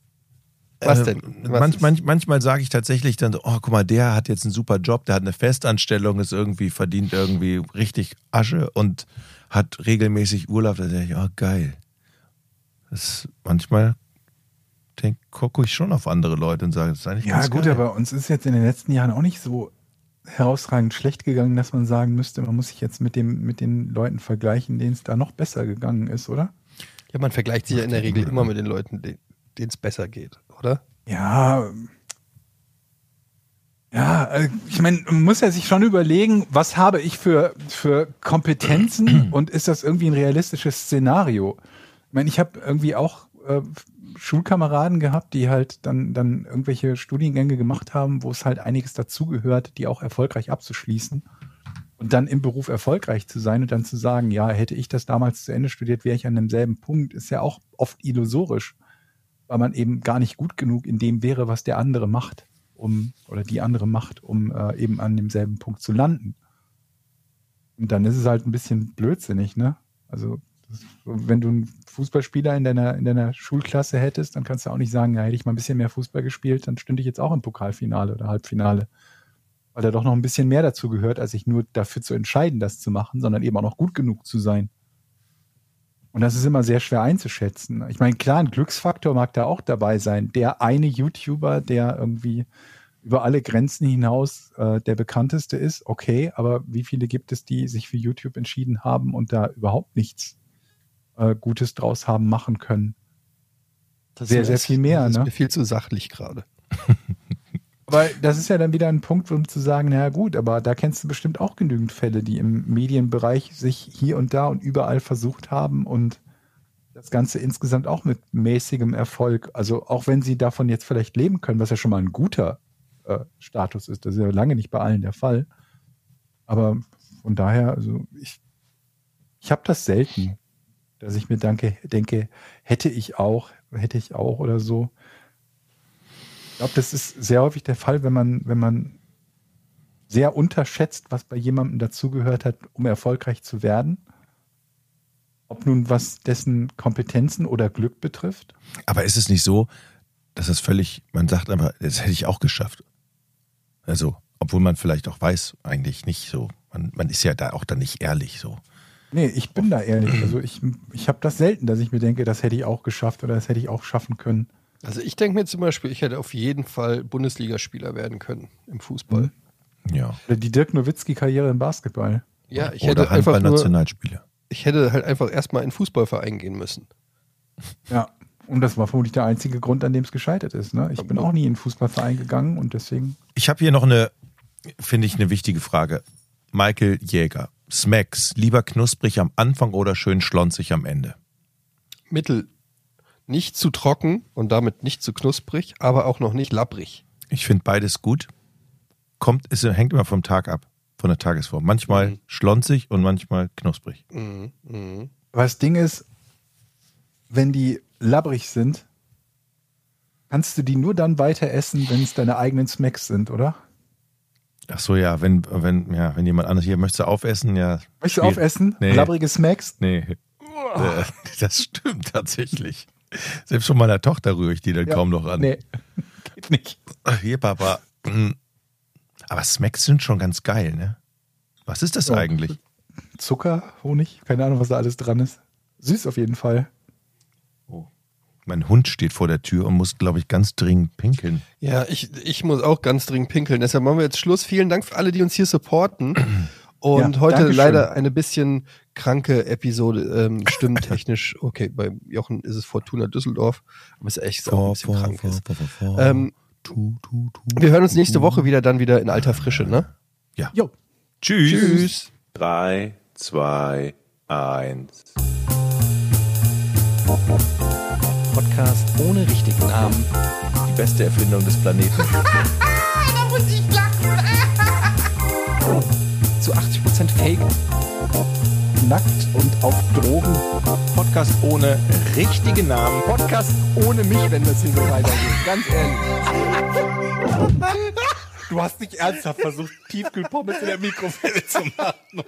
Was äh, denn? Was manch, ist? manch, manchmal sage ich tatsächlich dann so, oh, guck mal, der hat jetzt einen super Job, der hat eine Festanstellung, ist irgendwie, verdient irgendwie richtig Asche und hat regelmäßig Urlaub. Da denke ich, oh, geil. Das manchmal gucke ich schon auf andere Leute und sage, das ist eigentlich Ja, ganz gut, geil. aber uns ist jetzt in den letzten Jahren auch nicht so herausragend schlecht gegangen, dass man sagen müsste, man muss sich jetzt mit, dem, mit den Leuten vergleichen, denen es da noch besser gegangen ist, oder? Ja, man vergleicht sich ja in der Regel immer mit den Leuten, de- denen es besser geht, oder? Ja. Ja, äh, ich meine, man muss ja sich schon überlegen, was habe ich für, für Kompetenzen [CLEARS THROAT] und ist das irgendwie ein realistisches Szenario? Ich meine, ich habe irgendwie auch äh, Schulkameraden gehabt, die halt dann, dann irgendwelche Studiengänge gemacht haben, wo es halt einiges dazugehört, die auch erfolgreich abzuschließen. Und dann im Beruf erfolgreich zu sein und dann zu sagen, ja, hätte ich das damals zu Ende studiert, wäre ich an demselben Punkt, ist ja auch oft illusorisch, weil man eben gar nicht gut genug in dem wäre, was der andere macht, um, oder die andere macht, um äh, eben an demselben Punkt zu landen. Und dann ist es halt ein bisschen blödsinnig, ne? Also, wenn du einen Fußballspieler in deiner, in deiner Schulklasse hättest, dann kannst du auch nicht sagen, ja, hätte ich mal ein bisschen mehr Fußball gespielt, dann stünde ich jetzt auch im Pokalfinale oder Halbfinale weil da doch noch ein bisschen mehr dazu gehört, als sich nur dafür zu entscheiden, das zu machen, sondern eben auch noch gut genug zu sein. Und das ist immer sehr schwer einzuschätzen. Ich meine, klar, ein Glücksfaktor mag da auch dabei sein. Der eine YouTuber, der irgendwie über alle Grenzen hinaus äh, der bekannteste ist, okay, aber wie viele gibt es, die sich für YouTube entschieden haben und da überhaupt nichts äh, Gutes draus haben machen können? Das Sehr, sehr viel mehr, Das ist ne? mir viel zu sachlich gerade. [LAUGHS] Weil das ist ja dann wieder ein Punkt, um zu sagen, naja gut, aber da kennst du bestimmt auch genügend Fälle, die im Medienbereich sich hier und da und überall versucht haben und das Ganze insgesamt auch mit mäßigem Erfolg, also auch wenn sie davon jetzt vielleicht leben können, was ja schon mal ein guter äh, Status ist, das ist ja lange nicht bei allen der Fall. Aber von daher, also ich, ich habe das selten, dass ich mir danke, denke, hätte ich auch, hätte ich auch oder so. Ich glaube, das ist sehr häufig der Fall, wenn man, wenn man sehr unterschätzt, was bei jemandem dazugehört hat, um erfolgreich zu werden. Ob nun was dessen Kompetenzen oder Glück betrifft. Aber ist es nicht so, dass das völlig, man sagt einfach, das hätte ich auch geschafft. Also, obwohl man vielleicht auch weiß, eigentlich nicht so. Man, man ist ja da auch dann nicht ehrlich so. Nee, ich bin da ehrlich. Also ich, ich habe das selten, dass ich mir denke, das hätte ich auch geschafft oder das hätte ich auch schaffen können. Also ich denke mir zum Beispiel, ich hätte auf jeden Fall Bundesligaspieler werden können im Fußball. Ja. Oder die Dirk Nowitzki-Karriere im Basketball. Ja, ich Oder hätte einfach nur, Handball-Nationalspieler. ich hätte halt einfach erstmal in einen Fußballverein gehen müssen. Ja. Und das war vermutlich der einzige Grund, an dem es gescheitert ist. Ne? Ich bin auch nie in einen Fußballverein gegangen und deswegen. Ich habe hier noch eine, finde ich, eine wichtige Frage. Michael Jäger. Smacks, lieber knusprig am Anfang oder schön schlonzig am Ende? Mittel nicht zu trocken und damit nicht zu knusprig, aber auch noch nicht labbrig. Ich finde beides gut. Kommt, es hängt immer vom Tag ab, von der Tagesform. Manchmal Mhm. schlonzig und manchmal knusprig. Mhm, mhm. Das Ding ist, wenn die labbrig sind, kannst du die nur dann weiter essen, wenn es deine eigenen Smacks sind, oder? Ach so, ja, wenn, wenn, ja, wenn jemand anderes hier möchte aufessen, ja. Möchtest du aufessen? Nee. Labbrige Smacks? Nee. Äh, Das stimmt tatsächlich. Selbst von meiner Tochter rühre ich die dann Ja. kaum noch an. Nee, geht nicht. Hier, Papa. Mm. Aber Smacks sind schon ganz geil, ne? Was ist das Ja. eigentlich? Zucker, Honig, keine Ahnung, was da alles dran ist. Süß auf jeden Fall. Mein Hund steht vor der Tür und muss, glaube ich, ganz dringend pinkeln. Ja, ich, ich muss auch ganz dringend pinkeln. Deshalb machen wir jetzt Schluss. Vielen Dank für alle, die uns hier supporten. [CLEARS THROAT] Und Ja, heute Dankeschön. leider eine bisschen kranke Episode, ähm, stimmtechnisch. [LAUGHS] Okay, bei Jochen ist es Fortuna Düsseldorf, aber es ist echt so ein bisschen krank. ist. Ähm, tu, tu, tu. wir hören uns nächste Woche wieder, dann wieder in alter Frische, ne? Jo. Tschüss. Tschüss. Drei, zwei, eins. Podcast ohne richtigen Namen. Die beste Erfindung des Planeten. [LAUGHS] Da muss ich lachen. Zu 80% Fake. Nackt und auf Drogen. Podcast ohne richtigen Namen. Podcast ohne mich, wenn das hier so weitergeht. Ganz ehrlich. Du hast nicht ernsthaft versucht, Tiefkühlpommes in der Mikrowelle zu machen.